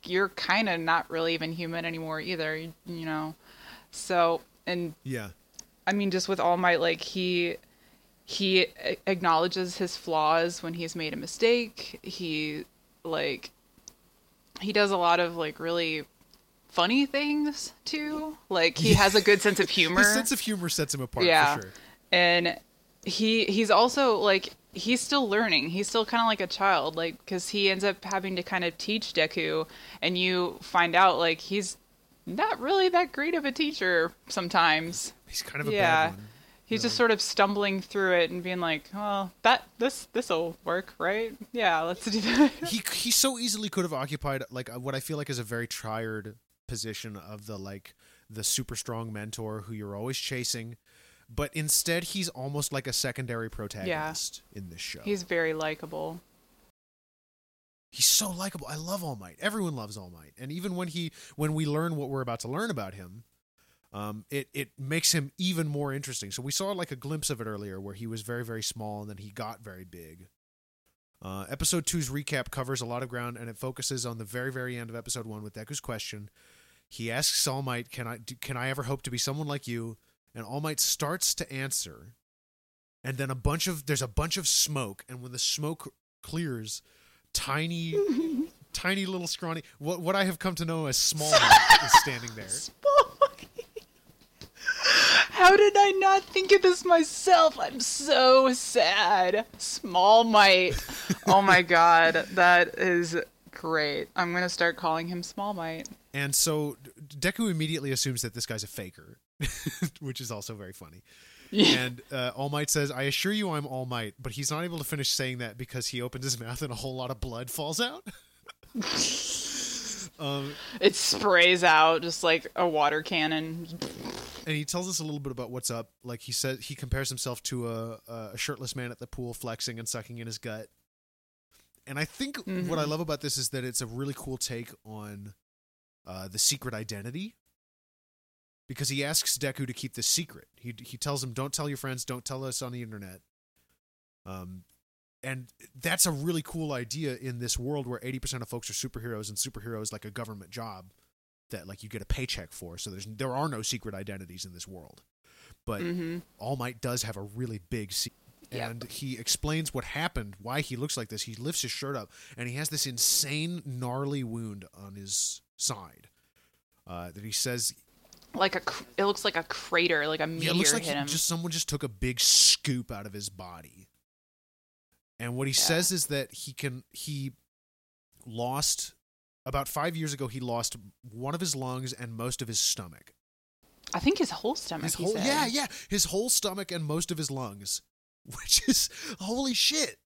you're kind of not really even human anymore either you, you know so and Yeah. I mean, just with All Might, like he he acknowledges his flaws when he's made a mistake. He like he does a lot of like really funny things too. Like he has a good sense of humor. His sense of humor sets him apart yeah, for sure. and he he's also like he's still learning. He's still kind of like a child, like because he ends up having to kind of teach Deku, and you find out like he's not really that great of a teacher sometimes He's kind of a yeah. bad one. He's just sort of stumbling through it and being like, "Well, that this this'll work, right? Yeah, let's do that." he he so easily could have occupied like what I feel like is a very tired position of the like the super strong mentor who you're always chasing, but instead he's almost like a secondary protagonist in this show. He's very likable. he's so likable. I love All Might. Everyone loves All Might, and even when he when we learn what we're about to learn about him. Um, it it makes him even more interesting. So we saw like a glimpse of it earlier, where he was very very small and then he got very big. Uh, episode two's recap covers a lot of ground and it focuses on the very very end of episode one with Deku's question. He asks All Might, "Can I do, can I ever hope to be someone like you?" And All Might starts to answer, and then a bunch of there's a bunch of smoke, and when the smoke clears, tiny tiny little scrawny what what I have come to know as small is standing there. How did I not think of this myself? I'm so sad. Small Might. oh my god, that is great. I'm gonna start calling him Small Might. And so Deku immediately assumes that this guy's a faker, which is also very funny. And uh, All Might says, "I assure you, I'm All Might," but he's not able to finish saying that because he opens his mouth and a whole lot of blood falls out. um, It sprays out just like a water cannon. And he tells us a little bit about what's up. Like he says, he compares himself to a, a shirtless man at the pool, flexing and sucking in his gut. And I think what I love about this is that it's a really cool take on uh, the secret identity. Because he asks Deku to keep this secret. He he tells him, "Don't tell your friends. Don't tell us on the internet." Um, and that's a really cool idea in this world where eighty percent of folks are superheroes, and superheroes like a government job that like you get a paycheck for. So there's there are no secret identities in this world. But Mm-hmm. All Might does have a really big secret. Yep. And he explains what happened, why he looks like this. He lifts his shirt up, and he has this insane, gnarly wound on his side. Uh, that he says, Like a, cr- it looks like a crater, like a yeah, meteor it looks like hit him. just someone just took a big scoop out of his body. And what he says is that he can he lost about five years ago. He lost one of his lungs and most of his stomach. I think his whole stomach. His whole yeah yeah his whole stomach and most of his lungs, which is holy shit.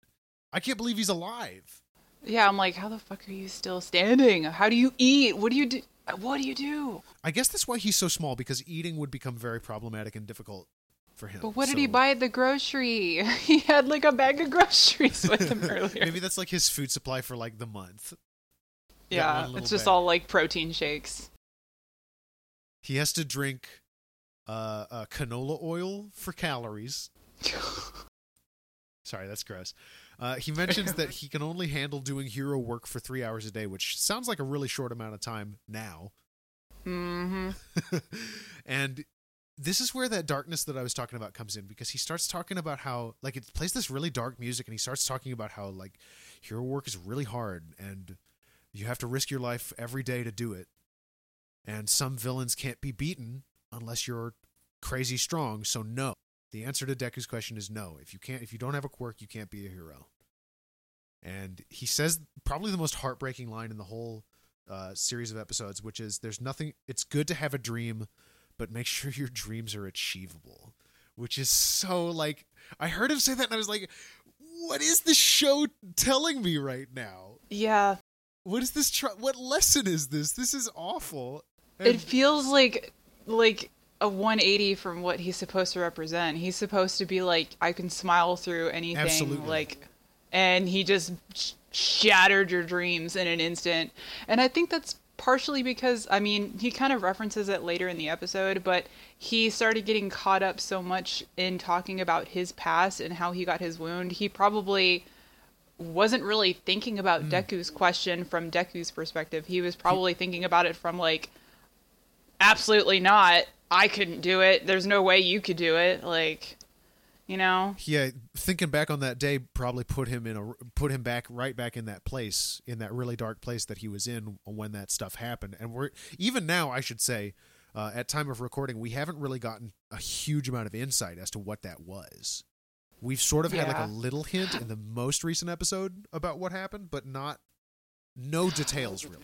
I can't believe he's alive. Yeah, I'm like, how the fuck are you still standing? How do you eat? What do you do? What do you do? I guess that's why he's so small because eating would become very problematic and difficult for him. But what did he buy at the grocery? he had like a bag of groceries with him earlier. Maybe that's like his food supply for like the month. That yeah, it's just bag. all like protein shakes. He has to drink uh, uh, canola oil for calories. Sorry, that's gross. Uh, he mentions that he can only handle doing hero work for three hours a day, which sounds like a really short amount of time now. Mm-hmm. and this is where that darkness that I was talking about comes in because he starts talking about how like it plays this really dark music and he starts talking about how like hero work is really hard and you have to risk your life every day to do it. And some villains can't be beaten unless you're crazy strong, so no. The answer to Deku's question is no. If you can't if you don't have a quirk, you can't be a hero. And he says probably the most heartbreaking line in the whole uh, series of episodes, which is there's nothing it's good to have a dream, but make sure your dreams are achievable. Which is so like I heard him say that and I was like, what is this show telling me right now? Yeah, What is this tr- what lesson is this? This is awful. it feels like like a 180 from what he's supposed to represent. He's supposed to be like, I can smile through anything, Absolutely. like, and he just sh- shattered your dreams in an instant. And I think that's partially because, I mean, he kind of references it later in the episode, but he started getting caught up so much in talking about his past and how he got his wound. He probably wasn't really thinking about Hmm. Deku's question from Deku's perspective. He was probably thinking about it from like absolutely not. I couldn't do it. There's no way you could do it. Like, you know? yeah, thinking back on that day probably put him in a put him back right back in that place in that really dark place that he was in when that stuff happened. And we're even now, I should say, uh, at time of recording, we haven't really gotten a huge amount of insight as to what that was. We've sort of had like a little hint in the most recent episode about what happened, but not no details really.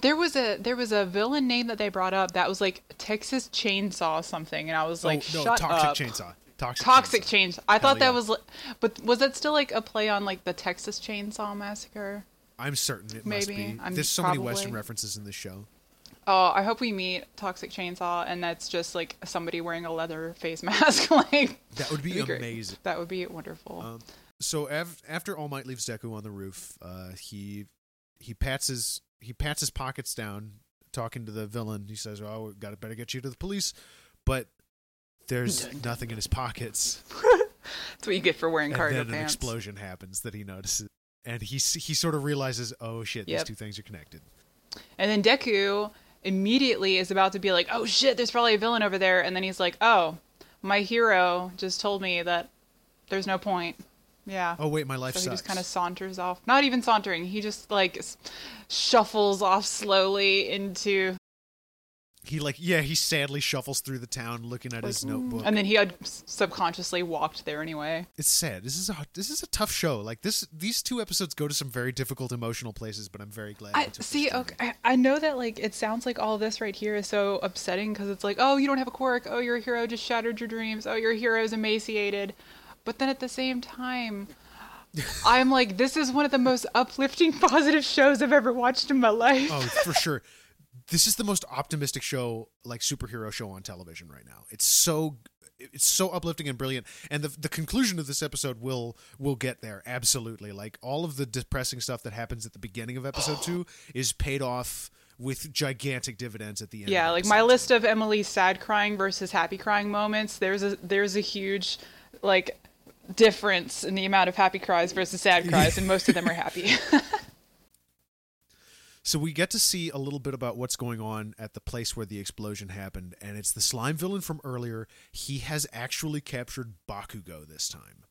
There was a there was a villain name that they brought up that was like Texas Chainsaw something, and I was like, oh no, shut toxic up. chainsaw. Toxic, Toxic chainsaw. chainsaw. I thought yeah. that was, li- but was that still like a play on like the Texas Chainsaw Massacre? I'm certain it must be. I'm There's so many Western references in this show. Oh, I hope we meet Toxic Chainsaw, and that's just like somebody wearing a leather face mask. like That would be, that'd great. amazing. That would be wonderful. Um, so av- after All Might leaves Deku on the roof, uh, he he pats his he pats his pockets down, talking to the villain. He says, "Oh, we got to better get you to the police," but there's nothing in his pockets. that's what you get for wearing and cargo then an explosion happens that he notices, and he he sort of realizes, "Oh shit, Yep. these two things are connected." And then Deku immediately is about to be like, "Oh shit, there's probably a villain over there," and then he's like, "Oh, my hero just told me that there's no point." Yeah. Oh wait, my life so he sucks. just kind of saunters off. Not even sauntering. He just like shuffles off slowly into, he like yeah, he sadly shuffles through the town, looking at his notebook. and then he had subconsciously walked there anyway. it's sad. This is a this is a tough show. Like this, these two episodes go to some very difficult emotional places, but I'm very glad. I they took this see. Okay, I, I know that like it sounds like all this right here is so upsetting because it's like, oh, you don't have a quirk. Oh, your hero just shattered your dreams. Oh, your hero's emaciated. But then at the same time, I'm like, this is one of the most uplifting, positive shows I've ever watched in my life. Oh, for sure. This is the most optimistic show, like superhero show on television right now. It's so it's so uplifting and brilliant. And the the conclusion of this episode will will get there absolutely. Like all of the depressing stuff that happens at the beginning of episode two is paid off with gigantic dividends at the end. Yeah, like my episode list of Emilee's sad crying versus happy crying moments. There's a there's a huge like difference in the amount of happy cries versus sad cries, and most of them are happy. So we get to see a little bit about what's going on at the place where the explosion happened, and it's the slime villain from earlier. He has actually captured Bakugo this time,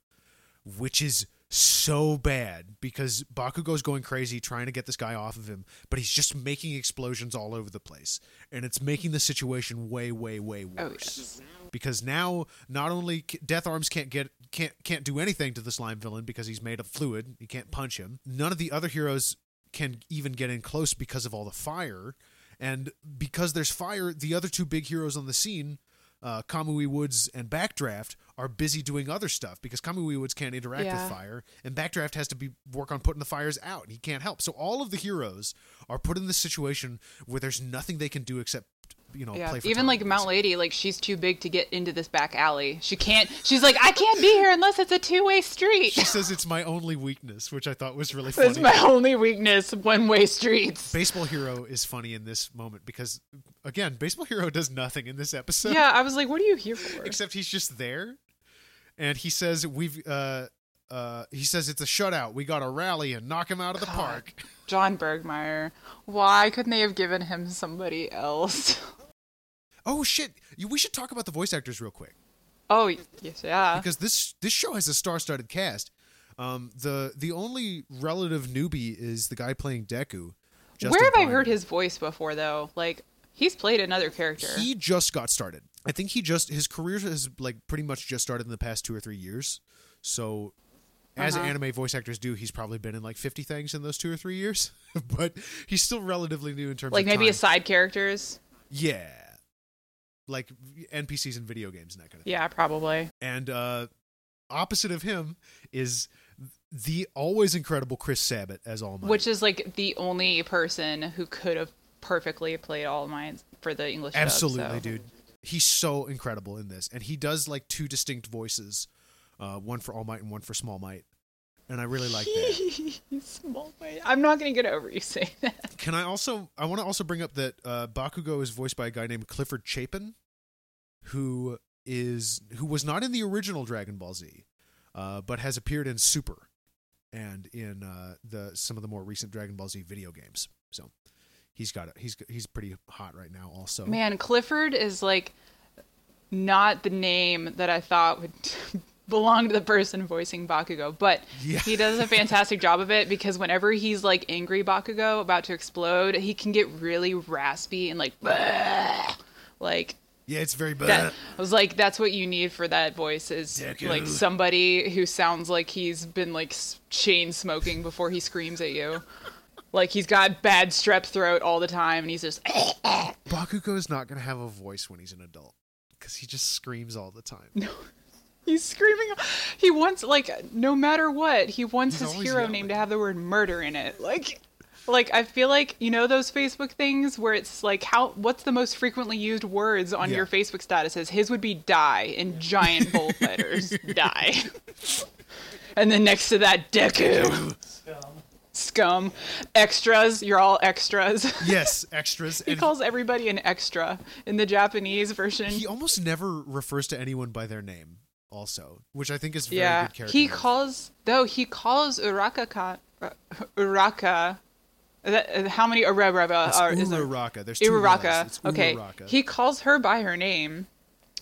which is so bad because Bakugo's going crazy trying to get this guy off of him, but he's just making explosions all over the place, and it's making the situation way, way, way oh, worse. Oh, yes. Because now, not only Death Arms can't get can't can't do anything to the slime villain because he's made of fluid, he can't punch him. None of the other heroes can even get in close because of all the fire. And because there's fire, the other two big heroes on the scene, uh, Kamui Woods and Backdraft, are busy doing other stuff because Kamui Woods can't interact Yeah. with fire, and Backdraft has to be work on putting the fires out. He can't help. So all of the heroes are put in this situation where there's nothing they can do except you know Yeah, play for even like Mount. Lady, like she's too big to get into this back alley. She can't. She's like, I can't be here unless it's a two-way street. She says it's my only weakness, which I thought was really funny. my only weakness: one-way streets. Baseball Hero is funny in this moment because, again, Baseball Hero does nothing in this episode. Yeah, I was like, what are you here for? except he's just there and he says we've uh uh he says it's a shutout we gotta rally and knock him out of the God. park John Bergmeyer. Why couldn't they have given him somebody else? oh shit we should talk about the voice actors real quick Oh yes, yeah. because this this show has a star-studded cast um the the only relative newbie is the guy playing deku Justin Where have I heard his voice before though? Like he's played another character. he just got started i think he just his career has like pretty much just started in the past two or three years so as Uh-huh. anime voice actors do he's probably been in like 50 things in those two or three years but he's still relatively new in terms like of maybe time. as side characters. yeah like npcs in video games and that kind of thing. Yeah, probably. and uh opposite of him is the always incredible chris sabat as all might Which is like the only person who could have perfectly played All Might for the English. dub, Absolutely, so. dude. He's so incredible in this, and he does like two distinct voices, uh, one for All Might and one for Small Might, and I really like that. Small Might. I'm not gonna get over you saying that. Can I also? I want to also bring up that uh, Bakugo is voiced by a guy named Clifford Chapin, who is who was not in the original Dragon Ball Z, uh, but has appeared in Super, and in uh, the some of the more recent Dragon Ball Z video games. So he's got it. He's he's pretty hot right now. Also, Man, Clifford is like not the name that I thought would belong to the person voicing Bakugo, but Yeah. he does a fantastic job of it because whenever he's like angry Bakugo about to explode, he can get really raspy and like like yeah, it's very bad. that I was like that's what you need for that voice is Deku. like somebody who sounds like he's been like chain smoking before he screams at you. Like he's got bad strep throat all the time and he's just Bakugo is not going to have a voice when he's an adult because he just screams all the time. He's screaming. He wants like no matter what, he wants He's his hero yelling. name to have the word murder in it. Like like I feel like you know those Facebook things where it's like how what's the most frequently used words on Yeah. your Facebook statuses? His would be die in giant bold letters. Die. And then next to that Deku. Scum. Extras, you're all extras. yes, extras. he and calls everybody an extra in the Japanese version. he almost never refers to anyone by their name, also, which I think is very yeah, good character. he calls though he calls Uraka ka, uh, Uraka. That, uh, how many Uraraka It's are is there? Uraraka. There's two Uraraka. It's Okay, Uraraka. he calls her by her name.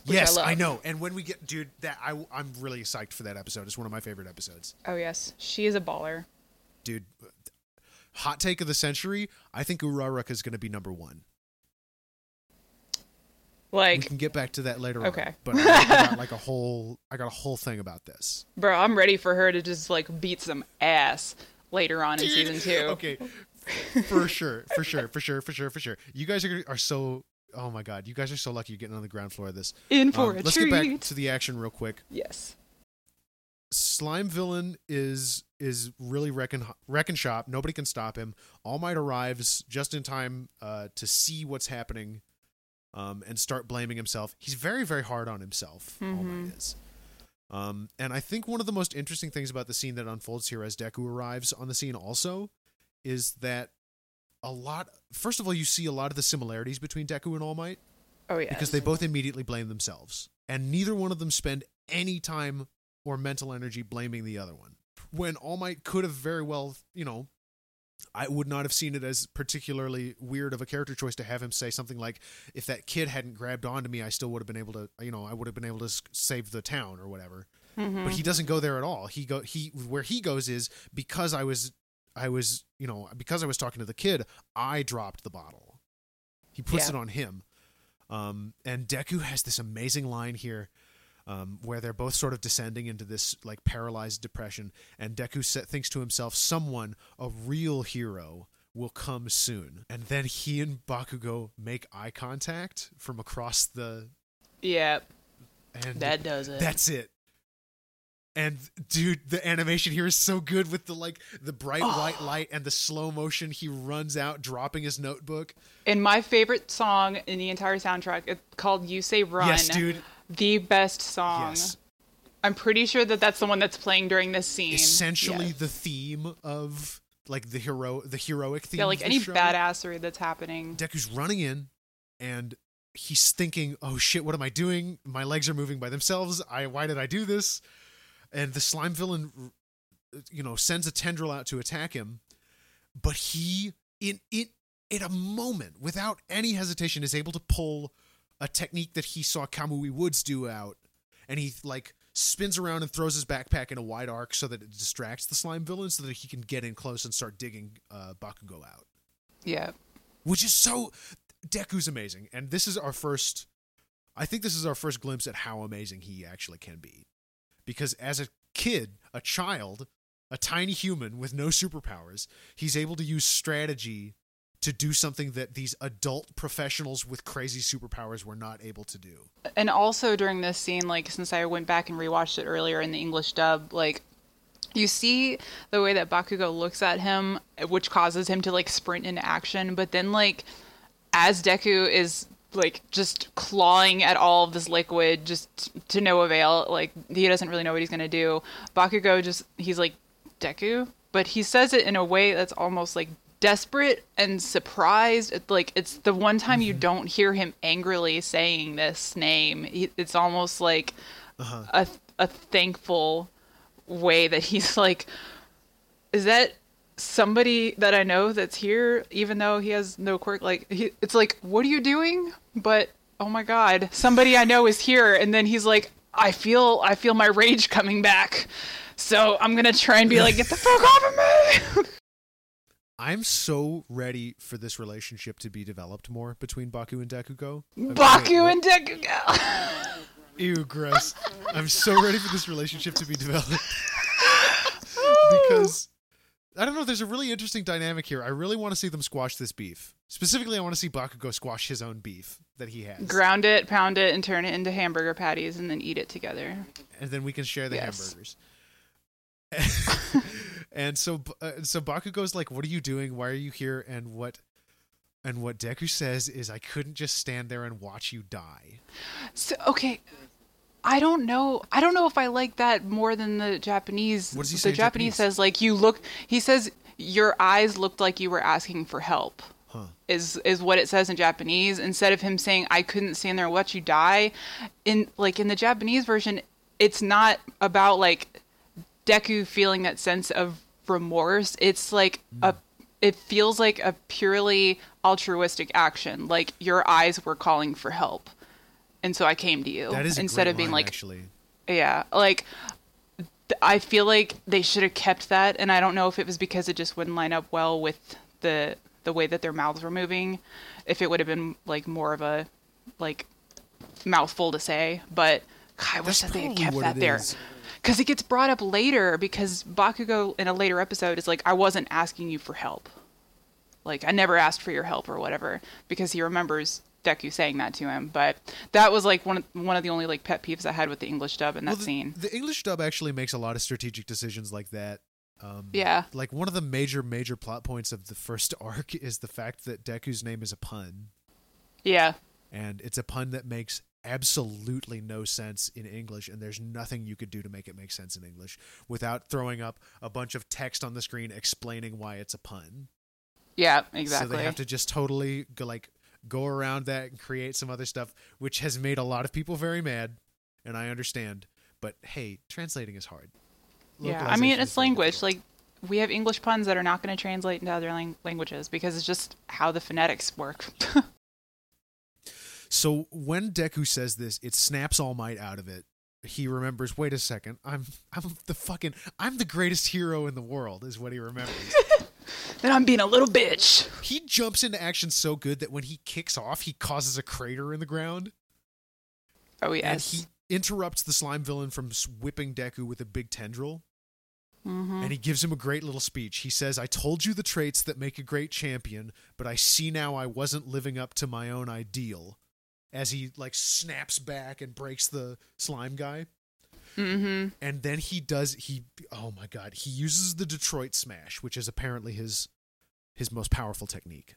I yes, I, love. know. And when we get, dude, that I, I'm really psyched for that episode. It's one of my favorite episodes, Oh yes, she is a baller. dude. Hot take of the century. I think Uraraka is going to be number one. We can get back to that later on. Okay. But I, I got like a whole, I got a whole thing about this. bro, I'm ready for her to just like beat some ass later on in season two. okay, for sure, for sure, for sure, for sure, for sure. You guys are are so. Oh my god, you guys are so lucky you're getting on the ground floor of this. In for Um, a let's treat. get back to the action real quick. yes. Slime villain is is really wrecking wrecking shop. Nobody can stop him. All Might arrives just in time uh, to see what's happening um, and start blaming himself. He's very, very hard on himself. All Might is. Um, and I think one of the most interesting things about the scene that unfolds here as Deku arrives on the scene also is that a lot. First of all, you see a lot of the similarities between Deku and All Might Oh yeah. because they both immediately blame themselves, and neither one of them spend any time or mental energy blaming the other one. When All Might could have very well, you know, I would not have seen it as particularly weird of a character choice to have him say something like, "If that kid hadn't grabbed onto me, I still would have been able to, you know, I would have been able to save the town or whatever." But he doesn't go there at all. He go he where he goes is because I was I was you know because I was talking to the kid, I dropped the bottle. He puts Yeah. it on him. Um, and Deku has this amazing line here um, where they're both sort of descending into this like paralyzed depression. And Deku sa- thinks to himself, someone, a real hero, will come soon. And then he and Bakugo make eye contact from across the. yeah, And that does it. that's it. And dude, the animation here is so good with the like the bright white light and the slow motion. He runs out, dropping his notebook. and my favorite song in the entire soundtrack, it's called "You Say Run." Yes, dude. The best song. Yes. I'm pretty sure that that's the one that's playing during this scene. essentially Yes. the theme of like the hero the heroic theme yeah, like any show. badassery that's happening. Deku's running in and he's thinking oh shit what am i doing my legs are moving by themselves i why did i do this and the slime villain you know sends a tendril out to attack him but he in in in a moment without any hesitation is able to pull a technique that he saw kamui woods do out and he like spins around and throws his backpack in a wide arc so that it distracts the slime villain so that he can get in close and start digging uh, bakugo out Yeah. which is so Deku's amazing, and this is our first. I think this is our first glimpse at how amazing he actually can be, because as a kid, a child, a tiny human with no superpowers, he's able to use strategy to do something that these adult professionals with crazy superpowers were not able to do. And also during this scene, like since I went back and rewatched it earlier in the English dub, like you see the way that Bakugo looks at him, which causes him to like sprint into action, but then like as Deku is like just clawing at all of this liquid just to no avail, like he doesn't really know what he's gonna do. Bakugo just he's like Deku, but he says it in a way that's almost like desperate and surprised. Like it's the one time you mm-hmm. don't hear him angrily saying this name. It's almost like uh-huh. a a thankful way that he's like, is that somebody that I know that's here, even though he has no quirk? Like he, it's like, what are you doing? But oh my god, somebody I know is here, and then he's like, I feel I feel my rage coming back. So I'm gonna try and be like, get the fuck off of me. I'm so ready for this relationship to be developed more between Baku and Dekugo. I mean, Baku wait, and Dekugo. Ew, gross. I'm so ready for this relationship to be developed. because I don't know, there's a really interesting dynamic here. I really want to see them squash this beef. Specifically, I want to see Bakugo squash his own beef that he has. Ground it, pound it, and turn it into hamburger patties, and then eat it together. and then we can share the Yes. hamburgers. and so uh, so Bakugo's like, "What are you doing? Why are you here?" And what and what Deku says is, "I couldn't just stand there and watch you die." So okay, I don't know. I don't know if I like that more than the Japanese. What does he the say in Japanese, Japanese? says like you look. He says your eyes looked like you were asking for help. Huh. Is is what it says in Japanese instead of him saying I couldn't stand there and watch you die. In like in the Japanese version, it's not about like Deku feeling that sense of remorse. It's like a it feels like a purely altruistic action. Like your eyes were calling for help. And so I came to you That is a instead of being line, like actually. yeah, like I feel like they should have kept that and I don't know if it was because it just wouldn't line up well with the the way that their mouths were moving. If it would have been like more of a like mouthful to say, but God, I wish that they had kept that there. is. Because it gets brought up later. Because Bakugo in a later episode is like, I wasn't asking you for help. Like I never asked for your help or whatever. Because he remembers Deku saying that to him. But that was like one of, one of the only like pet peeves I had with the English dub in that Well, the, scene. the English dub actually makes a lot of strategic decisions like that. Um, Yeah. Like one of the major, major plot points of the first arc is the fact that Deku's name is a pun. Yeah. and it's a pun that makes absolutely no sense in English, and there's nothing you could do to make it make sense in English without throwing up a bunch of text on the screen explaining why it's a pun. Yeah, exactly. So they have to just totally go like go around that and create some other stuff, which has made a lot of people very mad, and I understand. But hey, translating is hard. Yeah, I mean it's language. difficult. Like we have English puns that are not going to translate into other lang- languages because it's just how the phonetics work. So when Deku says this, it snaps All Might out of it. He remembers, wait a second, I'm I'm the fucking I'm the greatest hero in the world, is what he remembers. then I'm being a little bitch. he jumps into action so good that when he kicks off, he causes a crater in the ground. Oh And yes. he interrupts the slime villain from whipping Deku with a big tendril. hmm And he gives him a great little speech. He says, I told you the traits that make a great champion, but I see now I wasn't living up to my own ideal. As he like snaps back and breaks the slime guy. hmm And then he does he oh my god, he uses the Detroit smash, which is apparently his his most powerful technique.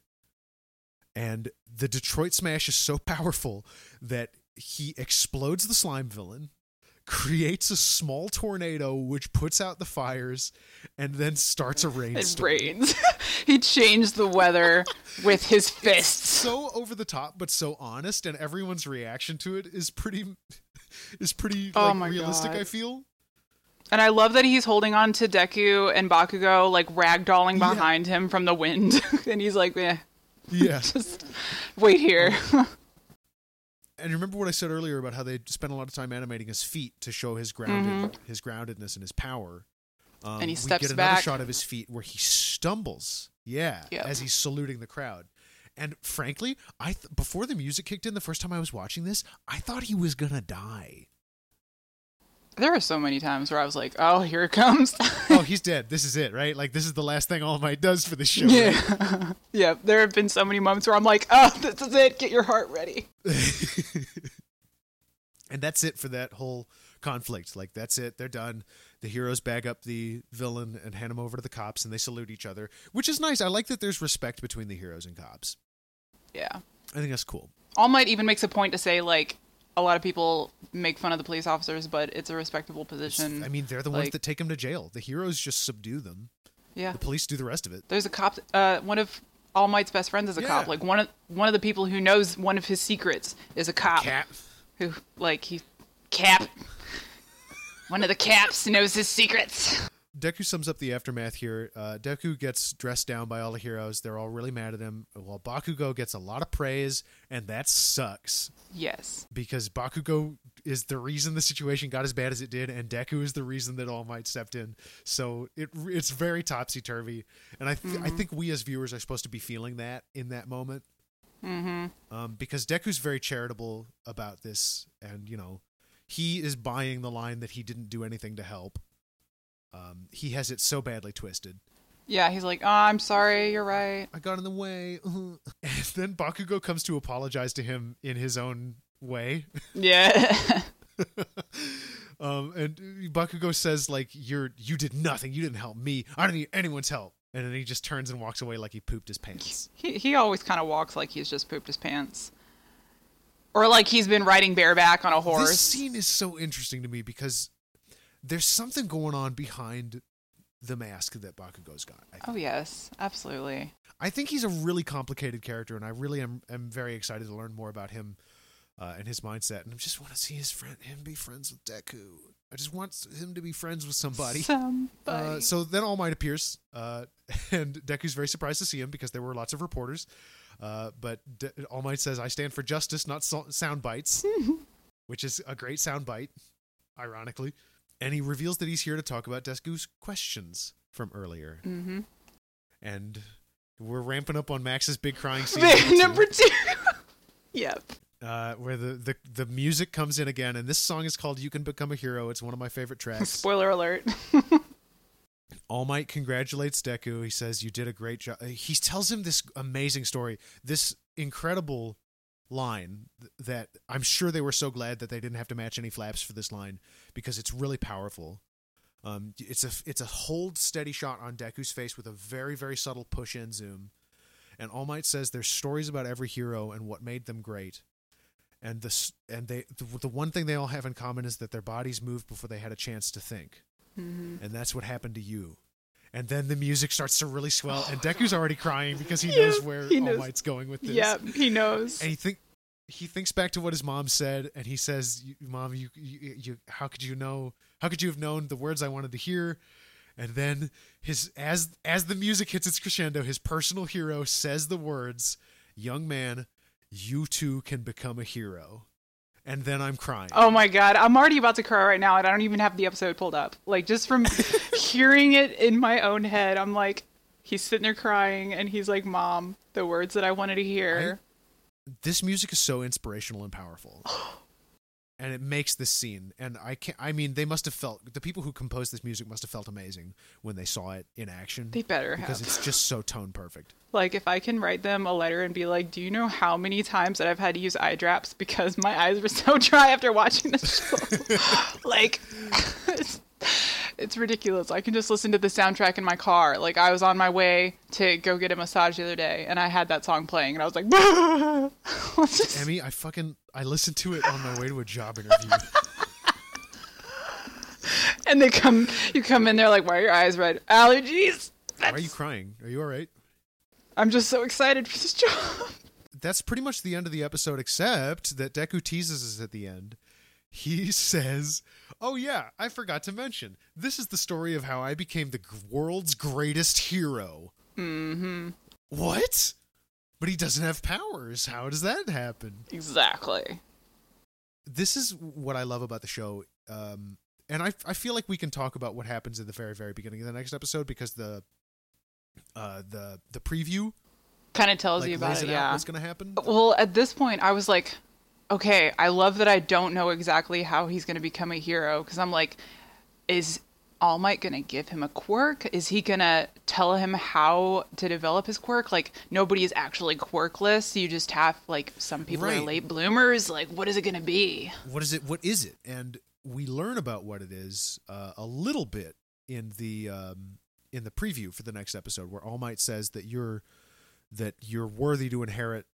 And the Detroit smash is so powerful that he explodes the slime villain, creates a small tornado which puts out the fires, and then starts a It rainstorm. rains. he changed the weather with his fists. So over the top, but so honest, and everyone's reaction to it is pretty is pretty Oh like, my realistic. God. I feel. And I love that he's holding on to Deku and Bakugo, like ragdolling Yeah. behind him from the wind. and he's like, eh, Yeah. just wait here. and remember what I said earlier about how they spent a lot of time animating his feet to show his grounded his groundedness and his power. Um. And he we steps get another back. shot of his feet where he stumbles. Yeah, Yep. as he's saluting the crowd. And frankly, I th- before the music kicked in the first time I was watching this, I thought he was gonna die. there were so many times where I was like, oh, here it comes. oh, he's dead. This is it, right? Like this is the last thing All Might does for the show. right? yeah. yeah. There have been so many moments where I'm like, oh, this is it. Get your heart ready. and that's it for that whole conflict. Like that's it. They're done. The heroes bag up the villain and hand him over to the cops, and they salute each other, which is nice. I like that there's respect between the heroes and cops. Yeah. I think that's cool. All Might even makes a point to say, like, a lot of people make fun of the police officers, but it's a respectable It's- position. I mean, they're the ones like- that take him to jail. The heroes just subdue them. yeah. The police do the rest of it. There's a cop. Uh, one of All Might's best friends is a cop. Like one of one of the people who knows one of his secrets is a cop. Cat. Who like he cap. One of the caps knows his secrets. Deku sums up the aftermath here. Uh, Deku gets dressed down by all the heroes. They're all really mad at him. While Bakugo gets a lot of praise, and that sucks. Yes. because Bakugo is the reason the situation got as bad as it did, and Deku is the reason that All Might stepped in. So it it's very topsy turvy, and I th- I think we as viewers are supposed to be feeling that in that moment, Mm-hmm. um, because Deku's very charitable about this, and you know he is buying the line that he didn't do anything to help. Um, he has it so badly twisted. Yeah, he's like, oh, I'm sorry, you're right. I got in the way, and then Bakugo comes to apologize to him in his own way. Yeah. um, and Bakugo says like you're you did nothing. You didn't help me. I don't need anyone's help. And then he just turns and walks away like he pooped his pants. he he always kind of walks like he's just pooped his pants. Or like he's been riding bareback on a horse. This scene is so interesting to me because there's something going on behind the mask that Bakugo's got. I think. Oh yes, absolutely. I think he's a really complicated character, and I really am, am very excited to learn more about him uh, and his mindset. And I just want to see his friend him be friends with Deku. I just want him to be friends with somebody. Somebody. Uh, so then All Might appears, uh, and Deku's very surprised to see him because there were lots of reporters. Uh, but De- All Might says, "I stand for justice, not so- sound bites," which is a great sound bite, ironically. And he reveals that he's here to talk about Deku's questions from earlier. mm-hmm. And we're ramping up on Max's big crying scene number two, number two. yep. uh, where the, the the music comes in again. And this song is called "You Can Become a Hero." It's one of my favorite tracks. Spoiler alert. All Might congratulates Deku. He says, "You did a great job." He tells him this amazing story, this incredible line that I'm sure they were so glad that they didn't have to match any flaps for this line because it's really powerful. Um, it's a it's a hold steady shot on Deku's face with a very very subtle push in zoom, and All Might says there's stories about every hero and what made them great, and the and they the, the one thing they all have in common is that their bodies moved before they had a chance to think, mm-hmm. and that's what happened to you. And then the music starts to really swell, and Deku's already crying because he Yeah, knows where he All knows. Might's going with this. Yeah, he knows. and he think he thinks back to what his mom said, and he says, "Mom, you, you, you, how could you know? How could you have known the words I wanted to hear?" And then his as as the music hits its crescendo, his personal hero says the words, "Young man, you too can become a hero." And then I'm crying. Oh my god, I'm already about to cry right now, and I don't even have the episode pulled up. Like just from hearing it in my own head, I'm like, he's sitting there crying, and he's like, "Mom, the words that I wanted to hear." this music is so inspirational and powerful and it makes this scene and i can't i mean they must have felt the people who composed this music must have felt amazing when they saw it in action They better because have. it's just so tone perfect Like if I can write them a letter and be like, "Do you know how many times that I've had to use eye drops because my eyes were so dry after watching this show?" like it's, ridiculous. I can just listen to the soundtrack in my car. Like I was on my way to go get a massage the other day and I had that song playing and I was like, just- Emi i fucking i listened to it on my way to a job interview and they come you come in there like, "Why are your eyes red?" Allergies. why are you crying are you all right I'm just so excited for this job. that's pretty much the end of the episode except that deku teases us at the end he says oh yeah i forgot to mention this is the story of how i became the world's greatest hero Mm-hmm. what but he doesn't have powers how does that happen Exactly. this is what i love about the show um and I, I feel like we can talk about what happens in the very very beginning of the next episode because the uh the the preview Kind of tells like you about it, it yeah. what's gonna happen Well, at this point, I was like, okay, I love that I don't know exactly how he's going to become a hero because I'm like, is All Might going to give him a quirk? Is he going to tell him how to develop his quirk? Like, nobody is actually quirkless. You just have, like, some people are late bloomers. Like, what is it going to be? what is it what is it and we learn about what it is uh, a little bit in the um in the preview for the next episode where all might says that you're that you're worthy to inherit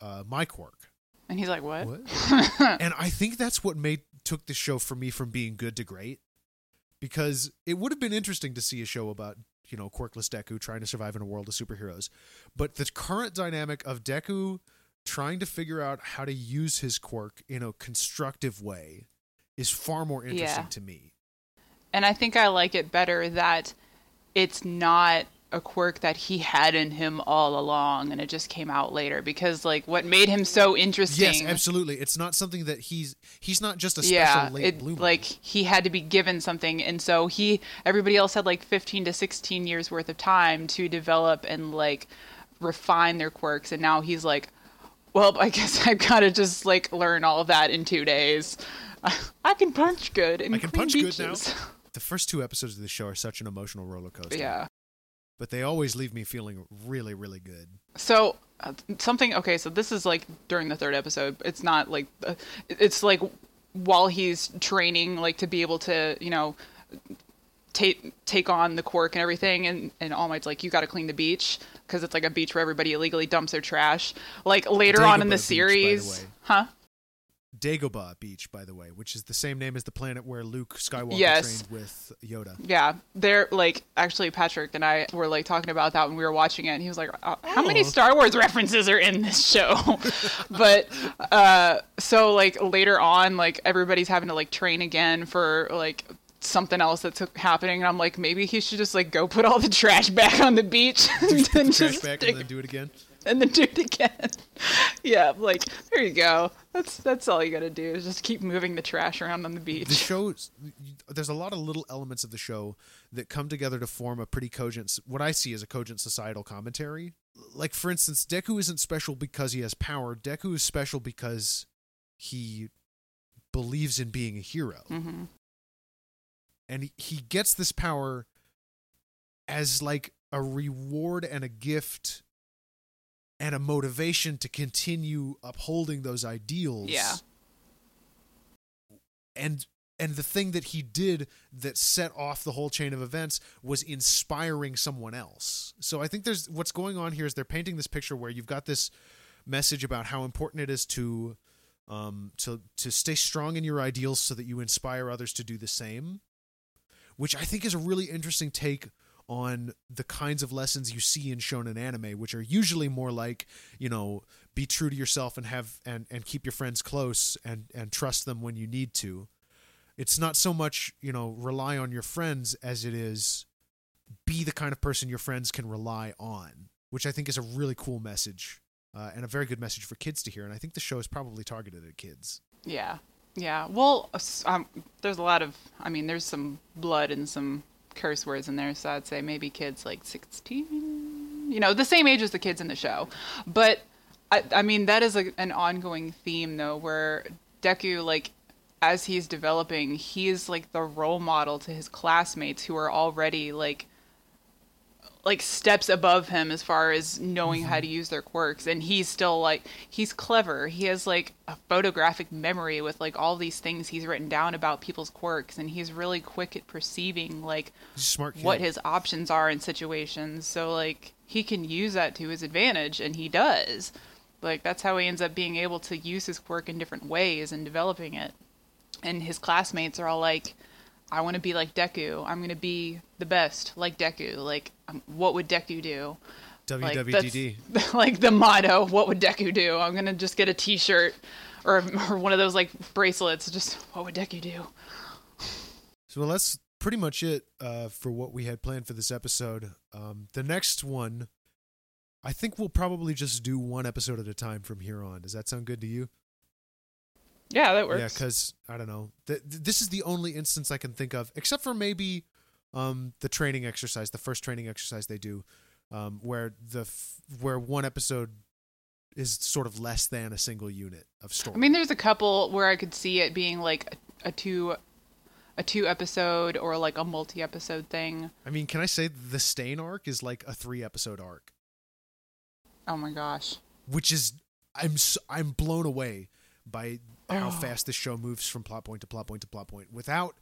uh my quirk And he's like, what? What? and I think that's what made took the show for me from being good to great. Because it would have been interesting to see a show about, you know, quirkless Deku trying to survive in a world of superheroes. But the current dynamic of Deku trying to figure out how to use his quirk in a constructive way is far more interesting Yeah. to me. And I think I like it better that it's not a quirk that he had in him all along and it just came out later because like what made him so interesting Yes, absolutely. It's not something that he's he's not just a special yeah late it, bloomer. like he had to be given something and so he everybody else had like 15 to 16 years worth of time to develop and like refine their quirks and now he's like well i guess i've got to just like learn all of that in two days i can punch good and I can punch good now. the first two episodes of the show are such an emotional roller coaster. yeah But they always leave me feeling really, really good. So uh, something okay, so this is like during the third episode. It's not like uh, it's like while he's training like to be able to, you know, take take on the quirk and everything and and All Might's like you got to clean the beach because it's like a beach where everybody illegally dumps their trash. Like later on in Dagobah the Beach, the series, way. huh? Dagobah Beach, by the way, which is the same name as the planet where Luke Skywalker Yes. trained with Yoda. Yeah, they're like actually Patrick and I were like talking about that when we were watching it, and he was like, uh, "How many Oh. Star Wars references are in this show?" but uh, so like later on, like everybody's having to like train again for like something else that's happening, and I'm like, maybe he should just like go put all the trash back on the beach and then just back take- and then do it again. and then do it again. yeah, like there you go. That's that's all you gotta do is just keep moving the trash around on the beach. The show, there's a lot of little elements of the show that come together to form a pretty cogent, what I see as a cogent societal commentary. Like, for instance, Deku isn't special because he has power. Deku is special because he believes in being a hero. hmm and he- he gets this power as like a reward and a gift and a motivation to continue upholding those ideals Yeah. and and the thing that he did that set off the whole chain of events was inspiring someone else so i think there's what's going on here is they're painting this picture where you've got this message about how important it is to um, to to stay strong in your ideals so that you inspire others to do the same, which I think is a really interesting take on the kinds of lessons you see in shonen anime, which are usually more like, you know, be true to yourself and have and, and keep your friends close and, and trust them when you need to. It's not so much, you know, rely on your friends as it is be the kind of person your friends can rely on, which I think is a really cool message uh, and a very good message for kids to hear. And I think the show is probably targeted at kids. Yeah. Yeah. Well, um, there's a lot of, I mean, there's some blood and some curse words in there, so I'd say maybe kids like 16, you know, the same age as the kids in the show. But I, I mean, that is a, an ongoing theme though, where Deku, like, as he's developing, he's like the role model to his classmates who are already like like steps above him as far as knowing mm-hmm. how to use their quirks. And he's still like he's clever. He has like a photographic memory with like all these things he's written down about people's quirks. And he's really quick at perceiving like smart what his options are in situations. So like he can use that to his advantage and he does. Like that's how he ends up being able to use his quirk in different ways and developing it. And his classmates are all like I want to be like Deku. I'm going to be the best like Deku. Like, um, what would Deku do? WWDD. Like, like the motto, what would Deku do? I'm going to just get a t shirt or, or one of those like bracelets. Just, what would Deku do? So, well, that's pretty much it uh, for what we had planned for this episode. Um, the next one, I think we'll probably just do one episode at a time from here on. Does that sound good to you? Yeah, that works. Yeah, because I don't know. Th- this is the only instance I can think of, except for maybe um, the training exercise, the first training exercise they do, um, where the f- where one episode is sort of less than a single unit of story. I mean, there's a couple where I could see it being like a, a two a two episode or like a multi episode thing. I mean, can I say the Stain arc is like a three episode arc? Oh my gosh. Which is I'm I'm blown away by how oh. fast this show moves from plot point to plot point to plot point without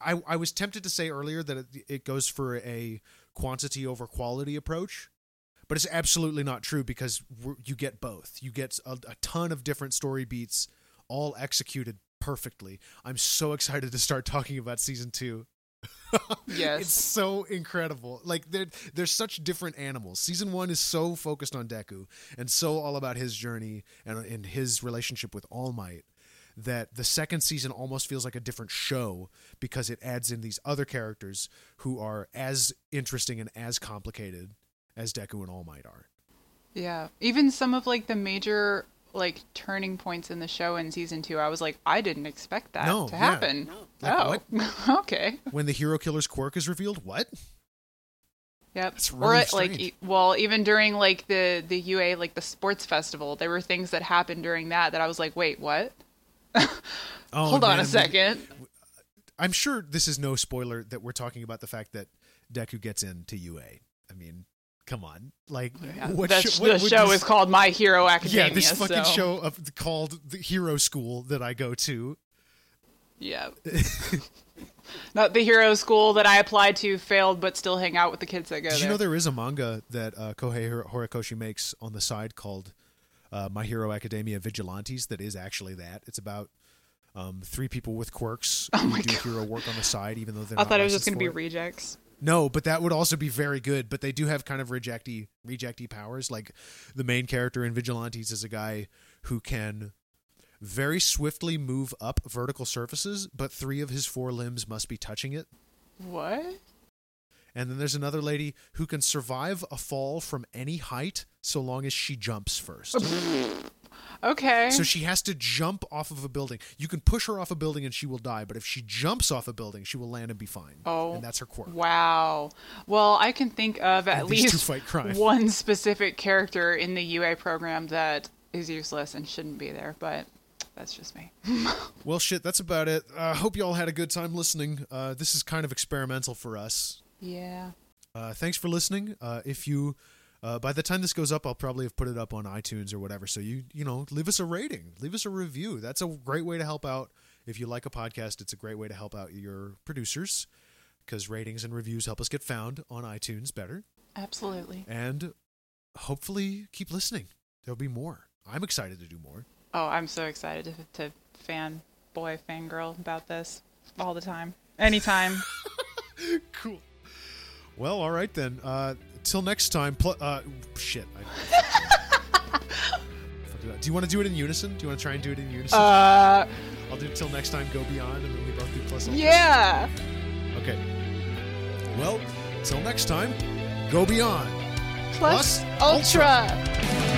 I, I was tempted to say earlier that it, it goes for a quantity over quality approach but it's absolutely not true because you get both you get a, a ton of different story beats all executed perfectly i'm so excited to start talking about season two yes. It's so incredible. Like they're they're such different animals. Season 1 is so focused on Deku and so all about his journey and, and his relationship with All Might that the second season almost feels like a different show because it adds in these other characters who are as interesting and as complicated as Deku and All Might are. Yeah. Even some of like the major like turning points in the show in season two, I was like, I didn't expect that no, to happen. Yeah. Like, oh, okay. When the hero killer's quirk is revealed, what? Yep. Really or strange. like, well, even during like the the UA like the sports festival, there were things that happened during that that I was like, wait, what? Oh, Hold on a second. I'm sure this is no spoiler that we're talking about the fact that Deku gets into UA. I mean, come on, like yeah, what, sh- what, the show this, is called My Hero Academia. Yeah, this fucking so. show of, called the Hero School that I go to. Yeah. Not the hero school that I applied to, failed, but still hang out with the kids that go Did there. you know there is a manga that uh, Kohei Horikoshi makes on the side called uh, My Hero Academia Vigilantes that is actually that. It's about um, three people with quirks oh who do God. hero work on the side, even though they're. I thought it was just going to be rejects. No, but that would also be very good. But they do have kind of rejecty rejecty powers. Like the main character in Vigilantes is a guy who can very swiftly move up vertical surfaces, but three of his four limbs must be touching it. What? And then there's another lady who can survive a fall from any height so long as she jumps first. Okay. So she has to jump off of a building. You can push her off a building and she will die, but if she jumps off a building, she will land and be fine. Oh. And that's her quirk. Wow. Well, I can think of at least one specific character in the UA program that is useless and shouldn't be there, but that's just me. well, shit, that's about it. I uh, hope you all had a good time listening. Uh, this is kind of experimental for us. Yeah. Uh, thanks for listening. Uh, if you uh, by the time this goes up, I'll probably have put it up on iTunes or whatever. So you you know, leave us a rating, leave us a review. That's a great way to help out. If you like a podcast, it's a great way to help out your producers because ratings and reviews help us get found on iTunes better. Absolutely. And hopefully keep listening. There'll be more. I'm excited to do more. Oh, I'm so excited to, to fan boy fangirl about this all the time, anytime. cool. Well, all right then. Uh, till next time. Pl- uh, shit. I- do you want to do it in unison? Do you want to try and do it in unison? Uh, I'll do it till next time. Go beyond, and then we both do plus. ultra. yeah. Okay. Well, till next time. Go beyond. Plus, Plus ultra. ultra.